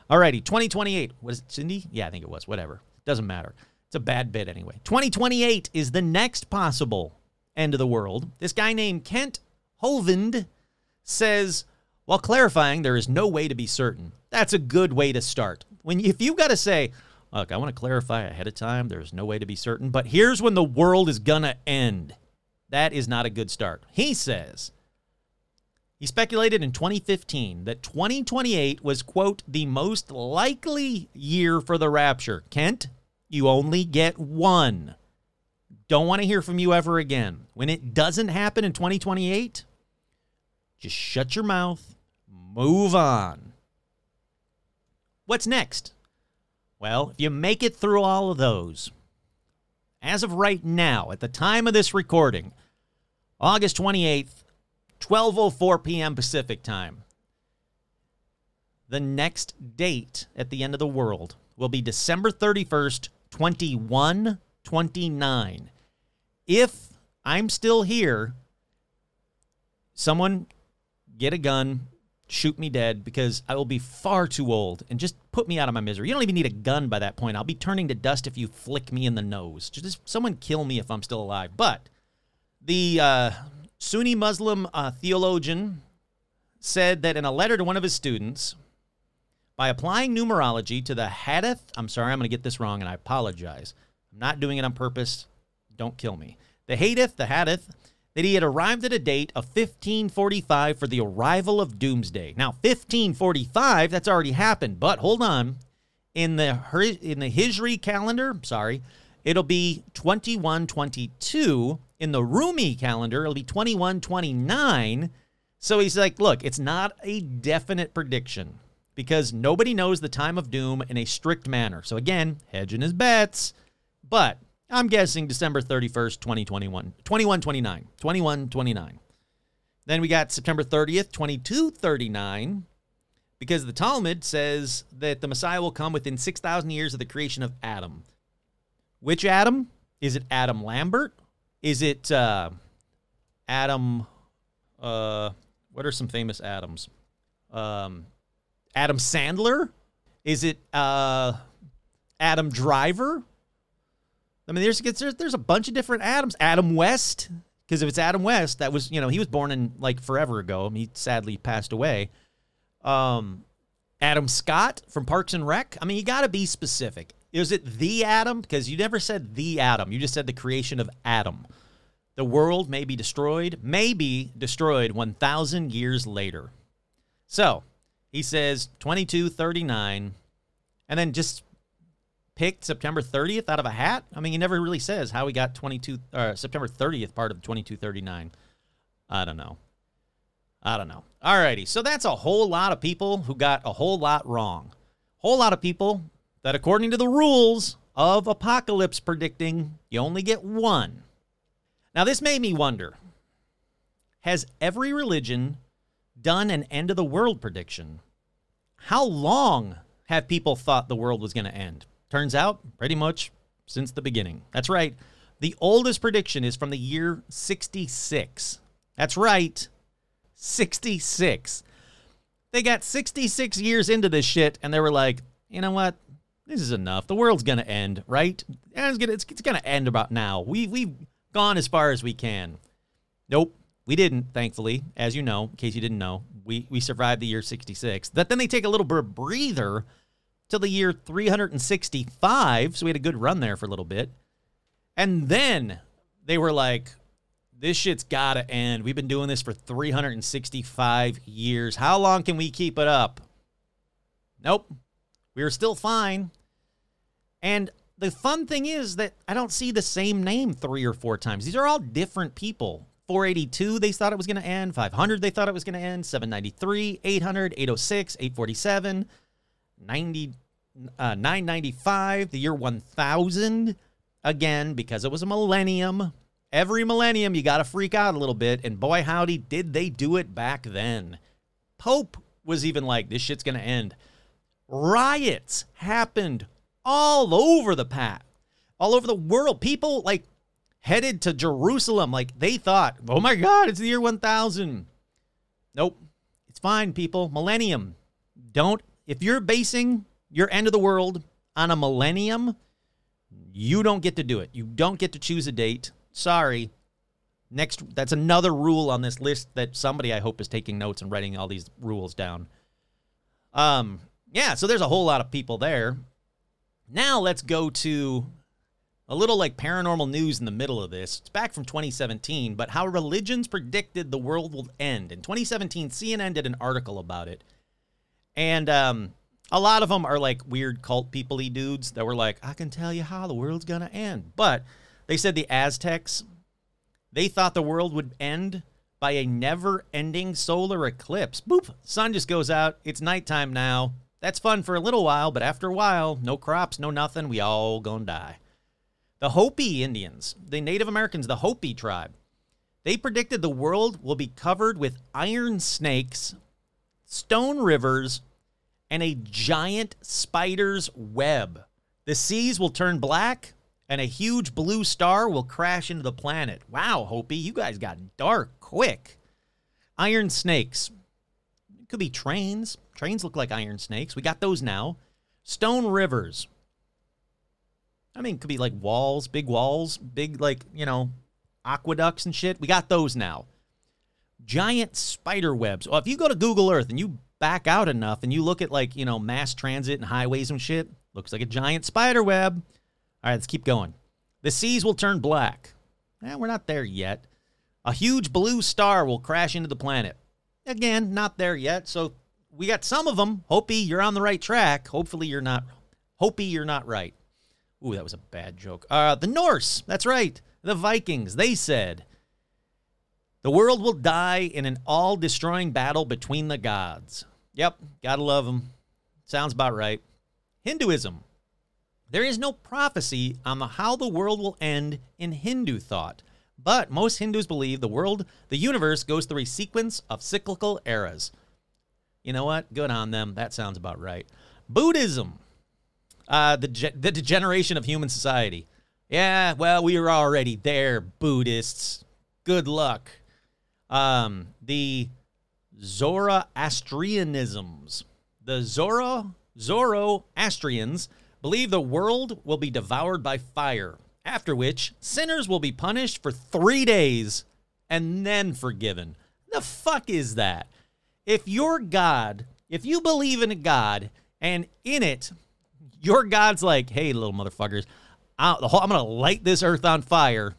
Alrighty, 2028. Was it Cindy? Yeah, I think it was. Whatever. Doesn't matter. It's a bad bit anyway. 2028 is the next possible end of the world. This guy named Kent Hovind says, while clarifying there is no way to be certain. That's a good way to start. When if you've got to say, look, I want to clarify ahead of time, there's no way to be certain, but here's when the world is gonna end. That is not a good start. He says he speculated in 2015 that 2028 was, quote, the most likely year for the rapture. Kent, you only get one. Don't want to hear from you ever again. When it doesn't happen in 2028, just shut your mouth, move on. What's next? Well, if you make it through all of those, as of right now, at the time of this recording, August 28th, 12:04 p.m. Pacific time. The next date at the end of the world will be December 31st, 2129. If I'm still here, someone get a gun, shoot me dead because I will be far too old and just put me out of my misery. You don't even need a gun by that point. I'll be turning to dust if you flick me in the nose. Just someone kill me if I'm still alive. But the uh, Sunni Muslim uh, theologian said that in a letter to one of his students, by applying numerology to the Hadith, I'm sorry, I'm going to get this wrong and I apologize. I'm not doing it on purpose. Don't kill me. The Hadith, the Hadith, that he had arrived at a date of 1545 for the arrival of Doomsday. Now, 1545, that's already happened, but hold on. In the in the Hijri calendar, sorry, it'll be 2122. In the Rumi calendar, it'll be 2129. So he's like, look, it's not a definite prediction because nobody knows the time of doom in a strict manner. So again, hedging his bets, but I'm guessing December 31st, 2021. 2129. 2129. Then we got September 30th, 2239, because the Talmud says that the Messiah will come within 6,000 years of the creation of Adam. Which Adam? Is it Adam Lambert? Is it uh, Adam? Uh, what are some famous Adams? Um, Adam Sandler? Is it uh, Adam Driver? I mean, there's, there's there's a bunch of different Adams. Adam West, Because if it's Adam West, that was, you know, he was born in like forever ago. He sadly passed away. Um, Adam Scott from Parks and Rec. I mean, you got to be specific. Is it the Adam? Because you never said the Adam. You just said the creation of Adam. The world may be destroyed, may be destroyed 1,000 years later. So he says 2239, and then just picked September 30th out of a hat. I mean, he never really says how he got 22 uh, September 30th part of 2239. I don't know. I don't know. Alrighty, so that's a whole lot of people who got a whole lot wrong. Whole lot of people that, according to the rules of apocalypse predicting, you only get one. Now, this made me wonder Has every religion done an end of the world prediction? How long have people thought the world was going to end? Turns out, pretty much since the beginning. That's right. The oldest prediction is from the year 66. That's right. 66. They got 66 years into this shit and they were like, you know what? This is enough. The world's going to end, right? It's going it's, it's to end about now. We, we've gone as far as we can. Nope. We didn't, thankfully, as you know, in case you didn't know. We, we survived the year 66. But then they take a little breather till the year 365. So we had a good run there for a little bit. And then they were like, this shit's got to end. We've been doing this for 365 years. How long can we keep it up? Nope. We are still fine. And the fun thing is that I don't see the same name three or four times. These are all different people. 482, they thought it was going to end. 500, they thought it was going to end. 793, 800, 806, 847, 90, uh, 995, the year 1000. Again, because it was a millennium. Every millennium, you got to freak out a little bit. And boy, howdy, did they do it back then. Pope was even like, this shit's going to end. Riots happened all over the pat, all over the world. People like headed to Jerusalem. Like they thought, oh my God, it's the year 1000. Nope. It's fine, people. Millennium. Don't, if you're basing your end of the world on a millennium, you don't get to do it. You don't get to choose a date. Sorry. Next, that's another rule on this list that somebody I hope is taking notes and writing all these rules down. Um, yeah, so there's a whole lot of people there. Now let's go to a little like paranormal news in the middle of this. It's back from 2017, but how religions predicted the world will end. In 2017, CNN did an article about it. And um, a lot of them are like weird cult people dudes that were like, I can tell you how the world's to end. But they said the Aztecs, they thought the world would end by a never ending solar eclipse. Boop, sun just goes out. It's nighttime now. That's fun for a little while, but after a while, no crops, no nothing, we all gonna die. The Hopi Indians, the Native Americans, the Hopi tribe, they predicted the world will be covered with iron snakes, stone rivers, and a giant spider's web. The seas will turn black, and a huge blue star will crash into the planet. Wow, Hopi, you guys got dark quick. Iron snakes. It could be trains. Trains look like iron snakes. We got those now. Stone rivers. I mean, could be like walls, big walls, big, like, you know, aqueducts and shit. We got those now. Giant spider webs. Well, if you go to Google Earth and you back out enough and you look at, like, you know, mass transit and highways and shit, looks like a giant spider web. All right, let's keep going. The seas will turn black. Eh, we're not there yet. A huge blue star will crash into the planet. Again, not there yet. So we got some of them. Hopi, you're on the right track. Hopefully, you're not. Hopi, you're not right. Ooh, that was a bad joke. Uh, the Norse, that's right. The Vikings, they said, the world will die in an all destroying battle between the gods. Yep, gotta love them. Sounds about right. Hinduism. There is no prophecy on the how the world will end in Hindu thought, but most Hindus believe the world, the universe goes through a sequence of cyclical eras. You know what? Good on them. That sounds about right. Buddhism, uh, the, ge- the degeneration of human society. Yeah, well, we are already there, Buddhists. Good luck. Um, the Zoroastrianisms. The Zoro Zoroastrians believe the world will be devoured by fire, after which sinners will be punished for three days and then forgiven. The fuck is that? If your God, if you believe in a God and in it, your God's like, hey, little motherfuckers, I'm going to light this earth on fire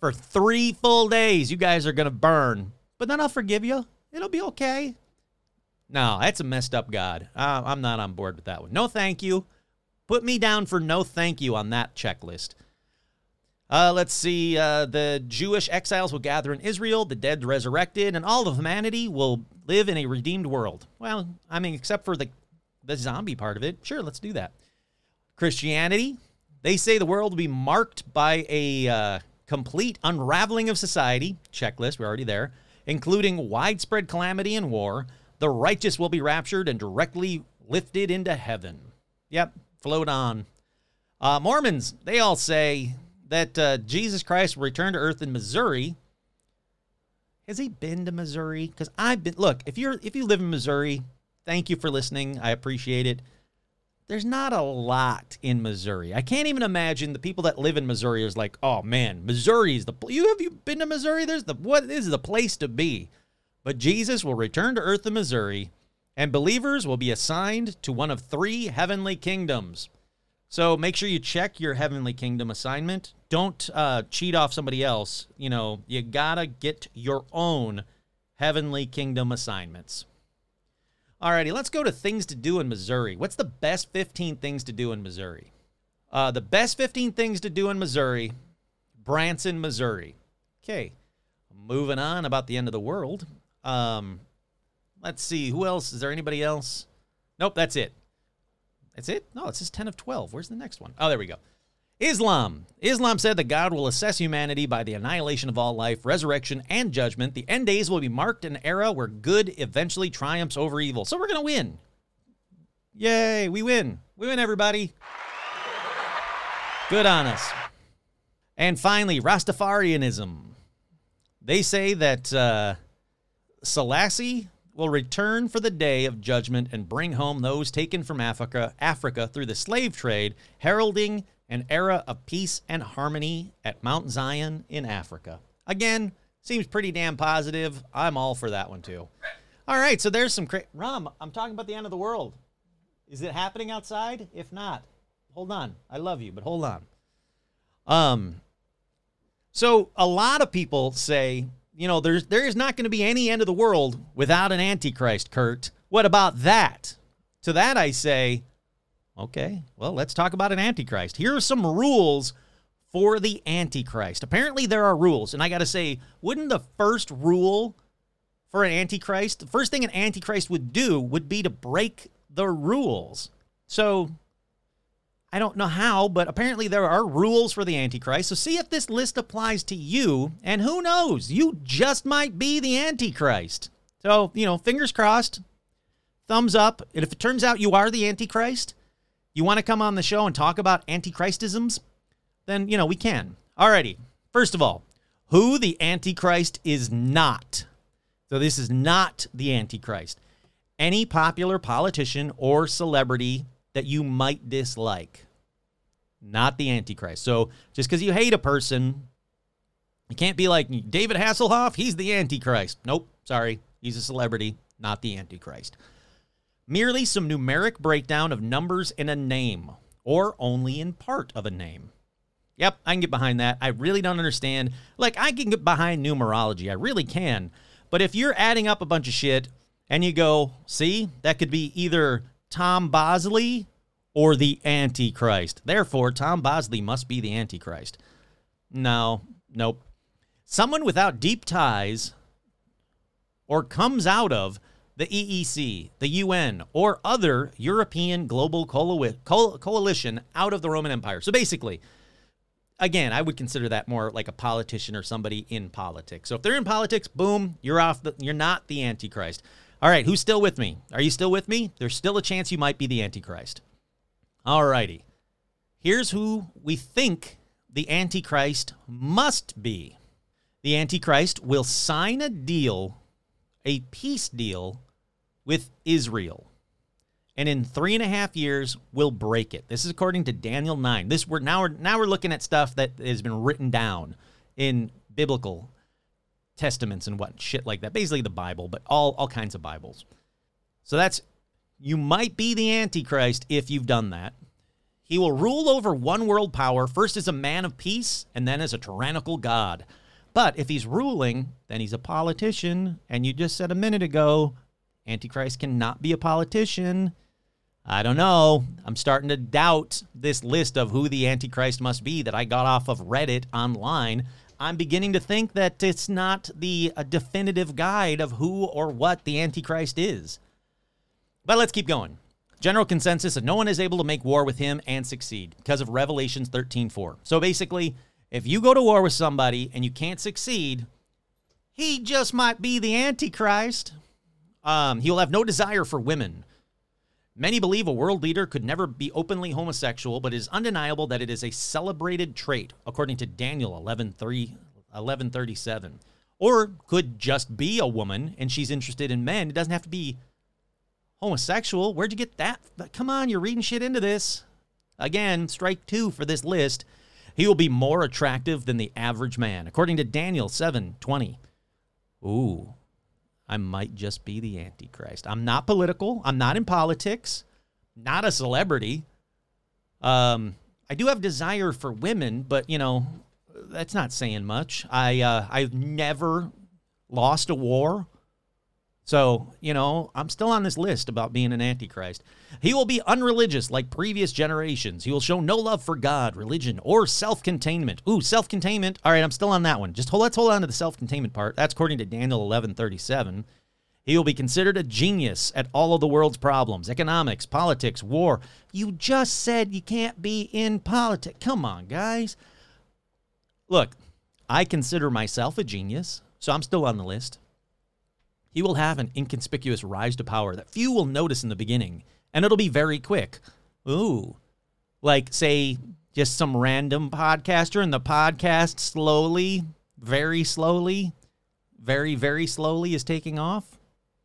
for three full days. You guys are going to burn, but then I'll forgive you. It'll be okay. No, that's a messed up God. Uh, I'm not on board with that one. No, thank you. Put me down for no thank you on that checklist. Uh, let's see. Uh, the Jewish exiles will gather in Israel, the dead resurrected, and all of humanity will live in a redeemed world. Well, I mean, except for the the zombie part of it. Sure, let's do that. Christianity, they say the world will be marked by a uh, complete unraveling of society. Checklist, we're already there, including widespread calamity and war. The righteous will be raptured and directly lifted into heaven. Yep, float on. Uh, Mormons, they all say that uh, Jesus Christ will return to earth in Missouri. Has he been to Missouri? Because I've been. Look, if you're if you live in Missouri, thank you for listening. I appreciate it. There's not a lot in Missouri. I can't even imagine the people that live in Missouri is like, oh man, Missouri is the. You have you been to Missouri? There's the what is the place to be. But Jesus will return to earth in Missouri, and believers will be assigned to one of three heavenly kingdoms. So make sure you check your heavenly kingdom assignment. Don't uh, cheat off somebody else. You know, you gotta get your own heavenly kingdom assignments. Alrighty, let's go to things to do in Missouri. What's the best 15 things to do in Missouri? Uh, the best 15 things to do in Missouri, Branson, Missouri. Okay, moving on about the end of the world. Um, let's see, who else? Is there anybody else? Nope, that's it. That's it? No, it says 10 of 12. Where's the next one? Oh, there we go. Islam. Islam said that God will assess humanity by the annihilation of all life, resurrection, and judgment. The end days will be marked an era where good eventually triumphs over evil. So we're going to win. Yay, we win. We win, everybody. Good on us. And finally, Rastafarianism. They say that uh, Selassie will return for the day of judgment and bring home those taken from Africa, Africa through the slave trade, heralding an era of peace and harmony at Mount Zion in Africa. Again, seems pretty damn positive. I'm all for that one too. All right, so there's some cra- Rom. I'm talking about the end of the world. Is it happening outside? If not, hold on. I love you, but hold on. Um. So a lot of people say, you know, there's there is not going to be any end of the world without an antichrist, Kurt. What about that? To that I say, Okay, well, let's talk about an Antichrist. Here are some rules for the Antichrist. Apparently, there are rules. And I got to say, wouldn't the first rule for an Antichrist, the first thing an Antichrist would do would be to break the rules? So I don't know how, but apparently there are rules for the Antichrist. So see if this list applies to you. And who knows? You just might be the Antichrist. So, you know, fingers crossed, thumbs up. And if it turns out you are the Antichrist, you want to come on the show and talk about antichristisms? Then, you know, we can. Alrighty. First of all, who the Antichrist is not. So this is not the Antichrist. Any popular politician or celebrity that you might dislike. Not the Antichrist. So just because you hate a person, you can't be like David Hasselhoff, he's the Antichrist. Nope, sorry. He's a celebrity, not the Antichrist merely some numeric breakdown of numbers in a name, or only in part of a name. Yep, I can get behind that. I really don't understand. Like, I can get behind numerology. I really can. But if you're adding up a bunch of shit and you go, see, that could be either Tom Bosley or the Antichrist. Therefore, Tom Bosley must be the Antichrist. No, nope. Someone without deep ties or comes out of the EEC, the UN, or other European global coalition out of the Roman Empire. So basically, again, I would consider that more like a politician or somebody in politics. So if they're in politics, boom, you're off. The, you're not the Antichrist. All right, who's still with me? Are you still with me? There's still a chance you might be the Antichrist. All righty. Here's who we think the Antichrist must be. The Antichrist will sign a deal, a peace deal with Israel. And in three and a half years, we'll break it. This is according to Daniel 9. This we're now we're now we're looking at stuff that has been written down in biblical testaments and what shit like that. Basically the Bible, but all all kinds of Bibles. So that's you might be the Antichrist if you've done that. He will rule over one world power, first as a man of peace and then as a tyrannical god. But if he's ruling, then he's a politician. And you just said a minute ago, Antichrist cannot be a politician. I don't know. I'm starting to doubt this list of who the Antichrist must be that I got off of Reddit online. I'm beginning to think that it's not the a definitive guide of who or what the Antichrist is. But let's keep going. General consensus that no one is able to make war with him and succeed because of Revelations 13:4. So basically, if you go to war with somebody and you can't succeed, he just might be the Antichrist. Um, he will have no desire for women. Many believe a world leader could never be openly homosexual, but it is undeniable that it is a celebrated trait, according to Daniel 11:3 1137. Or could just be a woman and she's interested in men. It doesn't have to be homosexual. Where'd you get that? Come on, you're reading shit into this. Again, strike two for this list. He will be more attractive than the average man, according to Daniel 7:20. Ooh, I might just be the Antichrist. I'm not political. I'm not in politics. Not a celebrity. Um, I do have desire for women, but you know, that's not saying much. I uh, I've never lost a war. So, you know, I'm still on this list about being an antichrist. He will be unreligious like previous generations. He will show no love for God, religion, or self-containment. Ooh, self-containment. All right, I'm still on that one. Just hold, let's hold on to the self-containment part. That's according to Daniel 11:37. He will be considered a genius at all of the world's problems, economics, politics, war. You just said you can't be in politics. Come on, guys. Look, I consider myself a genius, so I'm still on the list. He will have an inconspicuous rise to power that few will notice in the beginning, and it'll be very quick. Ooh. Like, say, just some random podcaster, and the podcast slowly, very slowly, very, very slowly is taking off.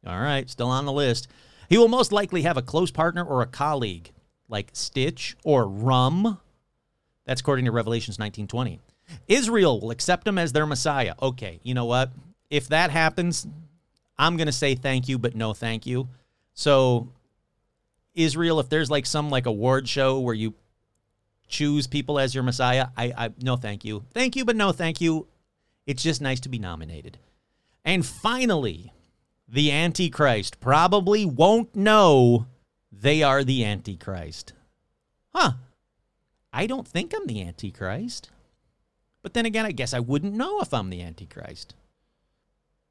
All right, still on the list. He will most likely have a close partner or a colleague, like Stitch or Rum. That's according to Revelations 19:20. Israel will accept him as their Messiah. Okay, you know what? If that happens, I'm going to say thank you, but no thank you. So, Israel, if there's like some like award show where you choose people as your Messiah, I, I no thank you. Thank you, but no thank you. It's just nice to be nominated. And finally, the Antichrist probably won't know they are the Antichrist. Huh. I don't think I'm the Antichrist. But then again, I guess I wouldn't know if I'm the Antichrist.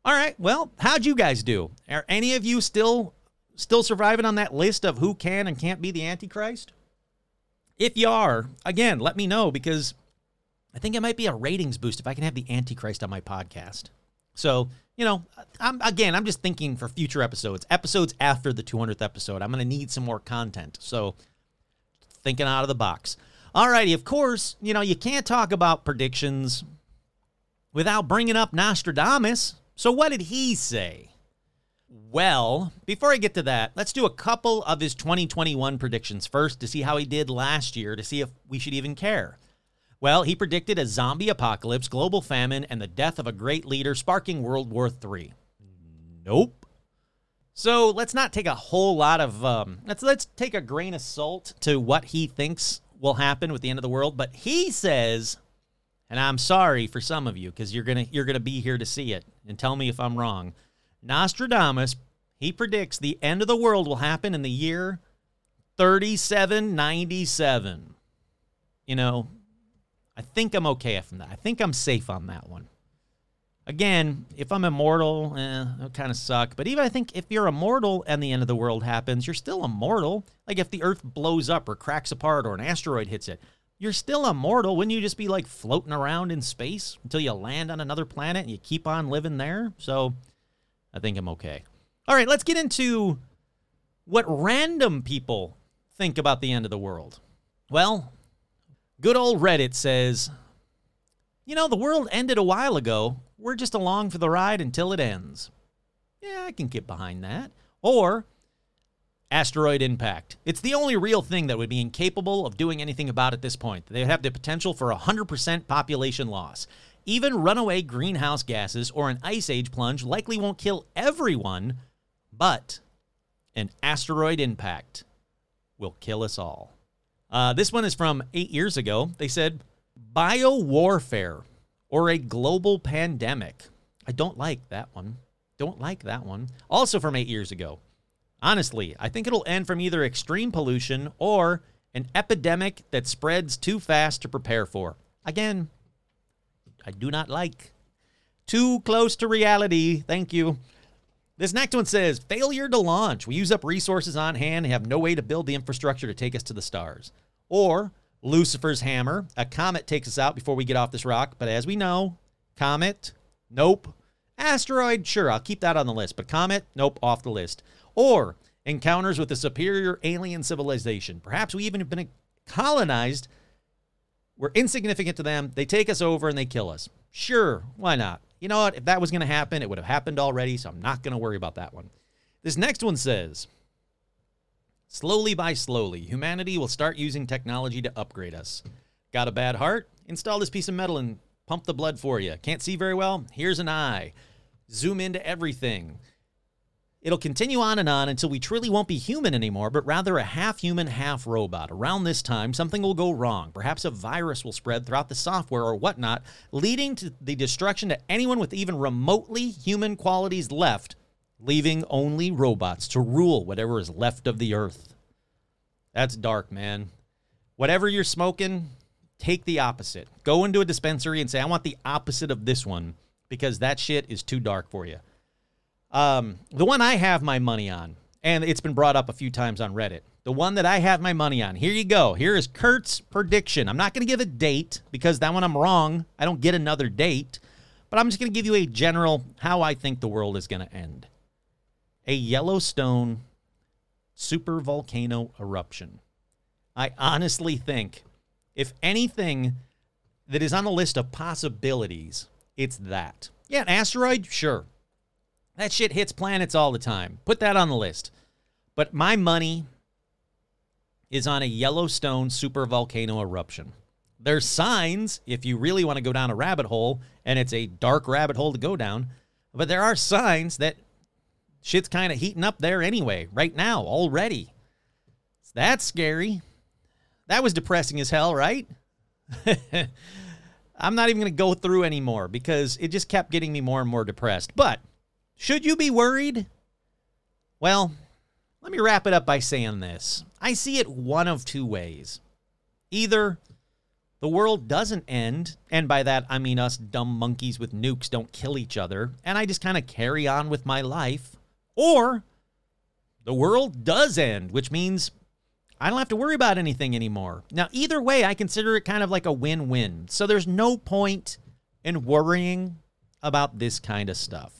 All right. Well, how'd you guys do? Are any of you still still surviving on that list of who can and can't be the Antichrist? If you are, again, let me know because I think it might be a ratings boost if I can have the Antichrist on my podcast. So, you know, I'm again, I'm just thinking for future episodes, episodes after the 200th episode. I'm going to need some more content. So, thinking out of the box. Alrighty, of course, you know, you can't talk about predictions without bringing up Nostradamus. So, what did he say? Well, before I get to that, let's do a couple of his 2021 predictions first to see how he did last year to see if we should even care. Well, he predicted a zombie apocalypse, global famine, and the death of a great leader, sparking World War III. Nope. So let's not take a whole lot of um, let's let's take a grain of salt to what he thinks will happen with the end of the world. But he says and I'm sorry for some of you because you're gonna you're gonna be here to see it and tell me if I'm wrong. Nostradamus he predicts the end of the world will happen in the year 3797. You know, I think I'm okay from that. I think I'm safe on that one. Again, if I'm immortal, eh, it kind of suck. But even I think if you're immortal and the end of the world happens, you're still immortal. Like if the Earth blows up or cracks apart or an asteroid hits it, you're still immortal. Wouldn't you just be like floating around in space until you land on another planet and you keep on living there? So I think I'm okay. All right, let's get into what random people think about the end of the world. Well, good old Reddit says, you know, the world ended a while ago. We're just along for the ride until it ends. Yeah, I can get behind that. Or, asteroid impact. It's the only real thing that would be incapable of doing anything about at this point. They would have the potential for 100% population loss. Even runaway greenhouse gases or an ice age plunge likely won't kill everyone, but an asteroid impact will kill us all. Uh, this one is from eight years ago. They said bio warfare or a global pandemic. I don't like that one. Don't like that one. Also from eight years ago. Honestly, I think it'll end from either extreme pollution or an epidemic that spreads too fast to prepare for. Again, I do not like. Too close to reality. Thank you. This next one says failure to launch. We use up resources on hand and have no way to build the infrastructure to take us to the stars. Or Lucifer's hammer. A comet takes us out before we get off this rock. But as we know, comet, nope. Asteroid, sure, I'll keep that on the list. But comet, nope, off the list. Or encounters with a superior alien civilization. Perhaps we even have been colonized. We're insignificant to them. They take us over and they kill us. Sure, why not? You know what? If that was going to happen, it would have happened already, so I'm not going to worry about that one. This next one says Slowly by slowly, humanity will start using technology to upgrade us. Got a bad heart? Install this piece of metal and pump the blood for you. Can't see very well? Here's an eye. Zoom into everything. It'll continue on and on until we truly won't be human anymore, but rather a half human, half robot. Around this time, something will go wrong. Perhaps a virus will spread throughout the software or whatnot, leading to the destruction to anyone with even remotely human qualities left, leaving only robots to rule whatever is left of the earth. That's dark, man. Whatever you're smoking, take the opposite. Go into a dispensary and say, I want the opposite of this one because that shit is too dark for you. Um, the one I have my money on, and it's been brought up a few times on Reddit. The one that I have my money on. Here you go. Here is Kurt's prediction. I'm not going to give a date because that one I'm wrong. I don't get another date, but I'm just going to give you a general how I think the world is going to end. A Yellowstone super volcano eruption. I honestly think if anything that is on the list of possibilities, it's that. Yeah, an asteroid, sure. That shit hits planets all the time. Put that on the list. But my money is on a Yellowstone supervolcano eruption. There's signs if you really want to go down a rabbit hole, and it's a dark rabbit hole to go down, but there are signs that shit's kind of heating up there anyway, right now, already. That's scary. That was depressing as hell, right? I'm not even going to go through anymore because it just kept getting me more and more depressed. But should you be worried? Well, let me wrap it up by saying this. I see it one of two ways. Either the world doesn't end, and by that I mean us dumb monkeys with nukes don't kill each other, and I just kind of carry on with my life, or the world does end, which means I don't have to worry about anything anymore. Now, either way, I consider it kind of like a win win. So there's no point in worrying about this kind of stuff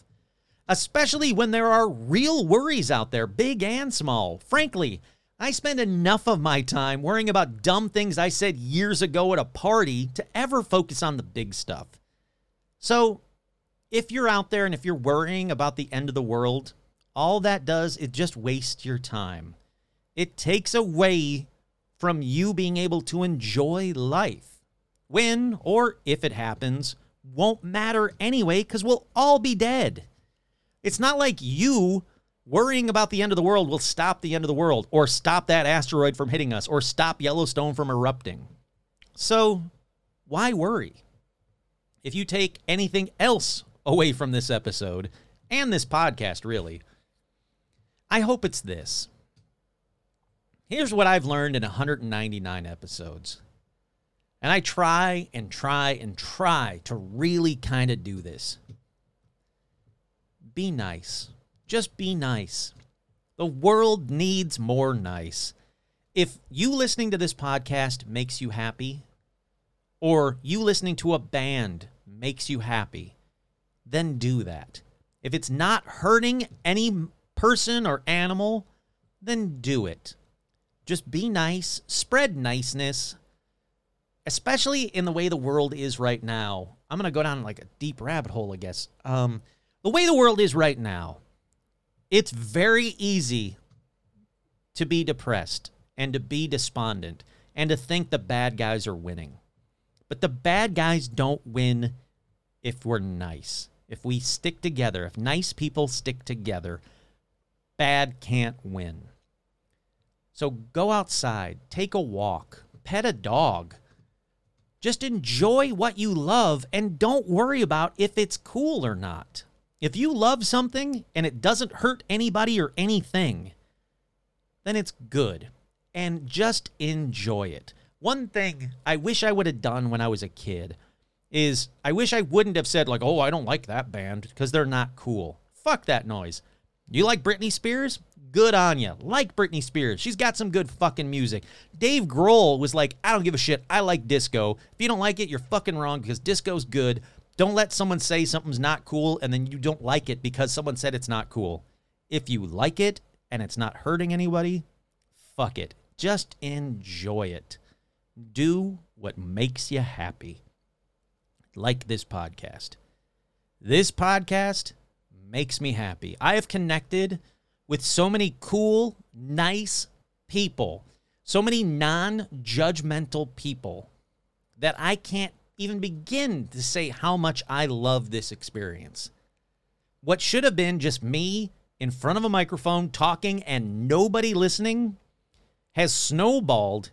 especially when there are real worries out there, big and small. Frankly, I spend enough of my time worrying about dumb things I said years ago at a party to ever focus on the big stuff. So, if you're out there and if you're worrying about the end of the world, all that does is just waste your time. It takes away from you being able to enjoy life. When or if it happens won't matter anyway because we'll all be dead. It's not like you worrying about the end of the world will stop the end of the world or stop that asteroid from hitting us or stop Yellowstone from erupting. So, why worry? If you take anything else away from this episode and this podcast, really, I hope it's this. Here's what I've learned in 199 episodes. And I try and try and try to really kind of do this be nice. Just be nice. The world needs more nice. If you listening to this podcast makes you happy, or you listening to a band makes you happy, then do that. If it's not hurting any person or animal, then do it. Just be nice, spread niceness, especially in the way the world is right now. I'm going to go down like a deep rabbit hole, I guess. Um, the way the world is right now, it's very easy to be depressed and to be despondent and to think the bad guys are winning. But the bad guys don't win if we're nice. If we stick together, if nice people stick together, bad can't win. So go outside, take a walk, pet a dog. Just enjoy what you love and don't worry about if it's cool or not. If you love something and it doesn't hurt anybody or anything, then it's good. And just enjoy it. One thing I wish I would have done when I was a kid is I wish I wouldn't have said, like, oh, I don't like that band because they're not cool. Fuck that noise. You like Britney Spears? Good on you. Like Britney Spears. She's got some good fucking music. Dave Grohl was like, I don't give a shit. I like disco. If you don't like it, you're fucking wrong because disco's good. Don't let someone say something's not cool and then you don't like it because someone said it's not cool. If you like it and it's not hurting anybody, fuck it. Just enjoy it. Do what makes you happy. Like this podcast. This podcast makes me happy. I have connected with so many cool, nice people, so many non judgmental people that I can't even begin to say how much I love this experience. What should have been just me in front of a microphone talking and nobody listening has snowballed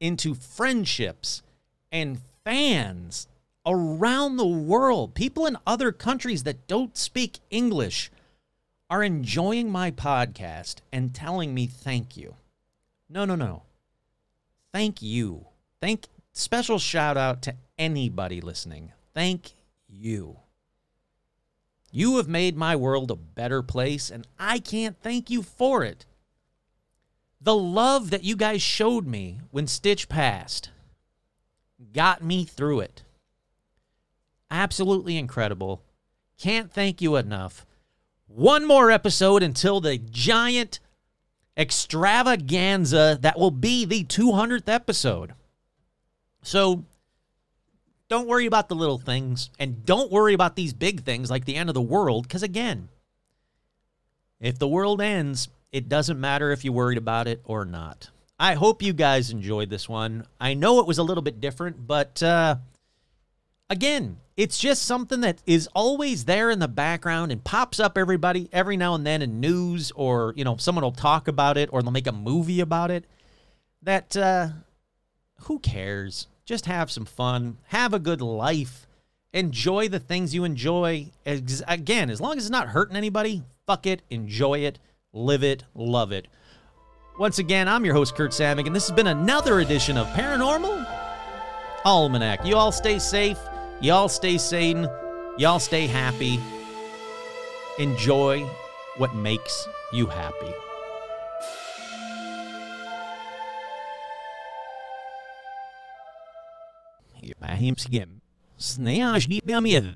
into friendships and fans around the world. People in other countries that don't speak English are enjoying my podcast and telling me thank you. No, no, no. Thank you. Thank special shout out to anybody listening. Thank you. You have made my world a better place, and I can't thank you for it. The love that you guys showed me when Stitch passed got me through it. Absolutely incredible. Can't thank you enough. One more episode until the giant extravaganza that will be the 200th episode. So don't worry about the little things and don't worry about these big things like the end of the world because, again, if the world ends, it doesn't matter if you're worried about it or not. I hope you guys enjoyed this one. I know it was a little bit different, but uh, again, it's just something that is always there in the background and pops up everybody every now and then in news or you know someone will talk about it or they'll make a movie about it. That uh, who cares? Just have some fun, have a good life, enjoy the things you enjoy. Again, as long as it's not hurting anybody, fuck it, enjoy it, live it, love it. Once again, I'm your host, Kurt Samick, and this has been another edition of Paranormal Almanac. You all stay safe, you all stay sane, you all stay happy. Enjoy what makes you happy. maar hem skiem. Snea është një bëjam jedhë.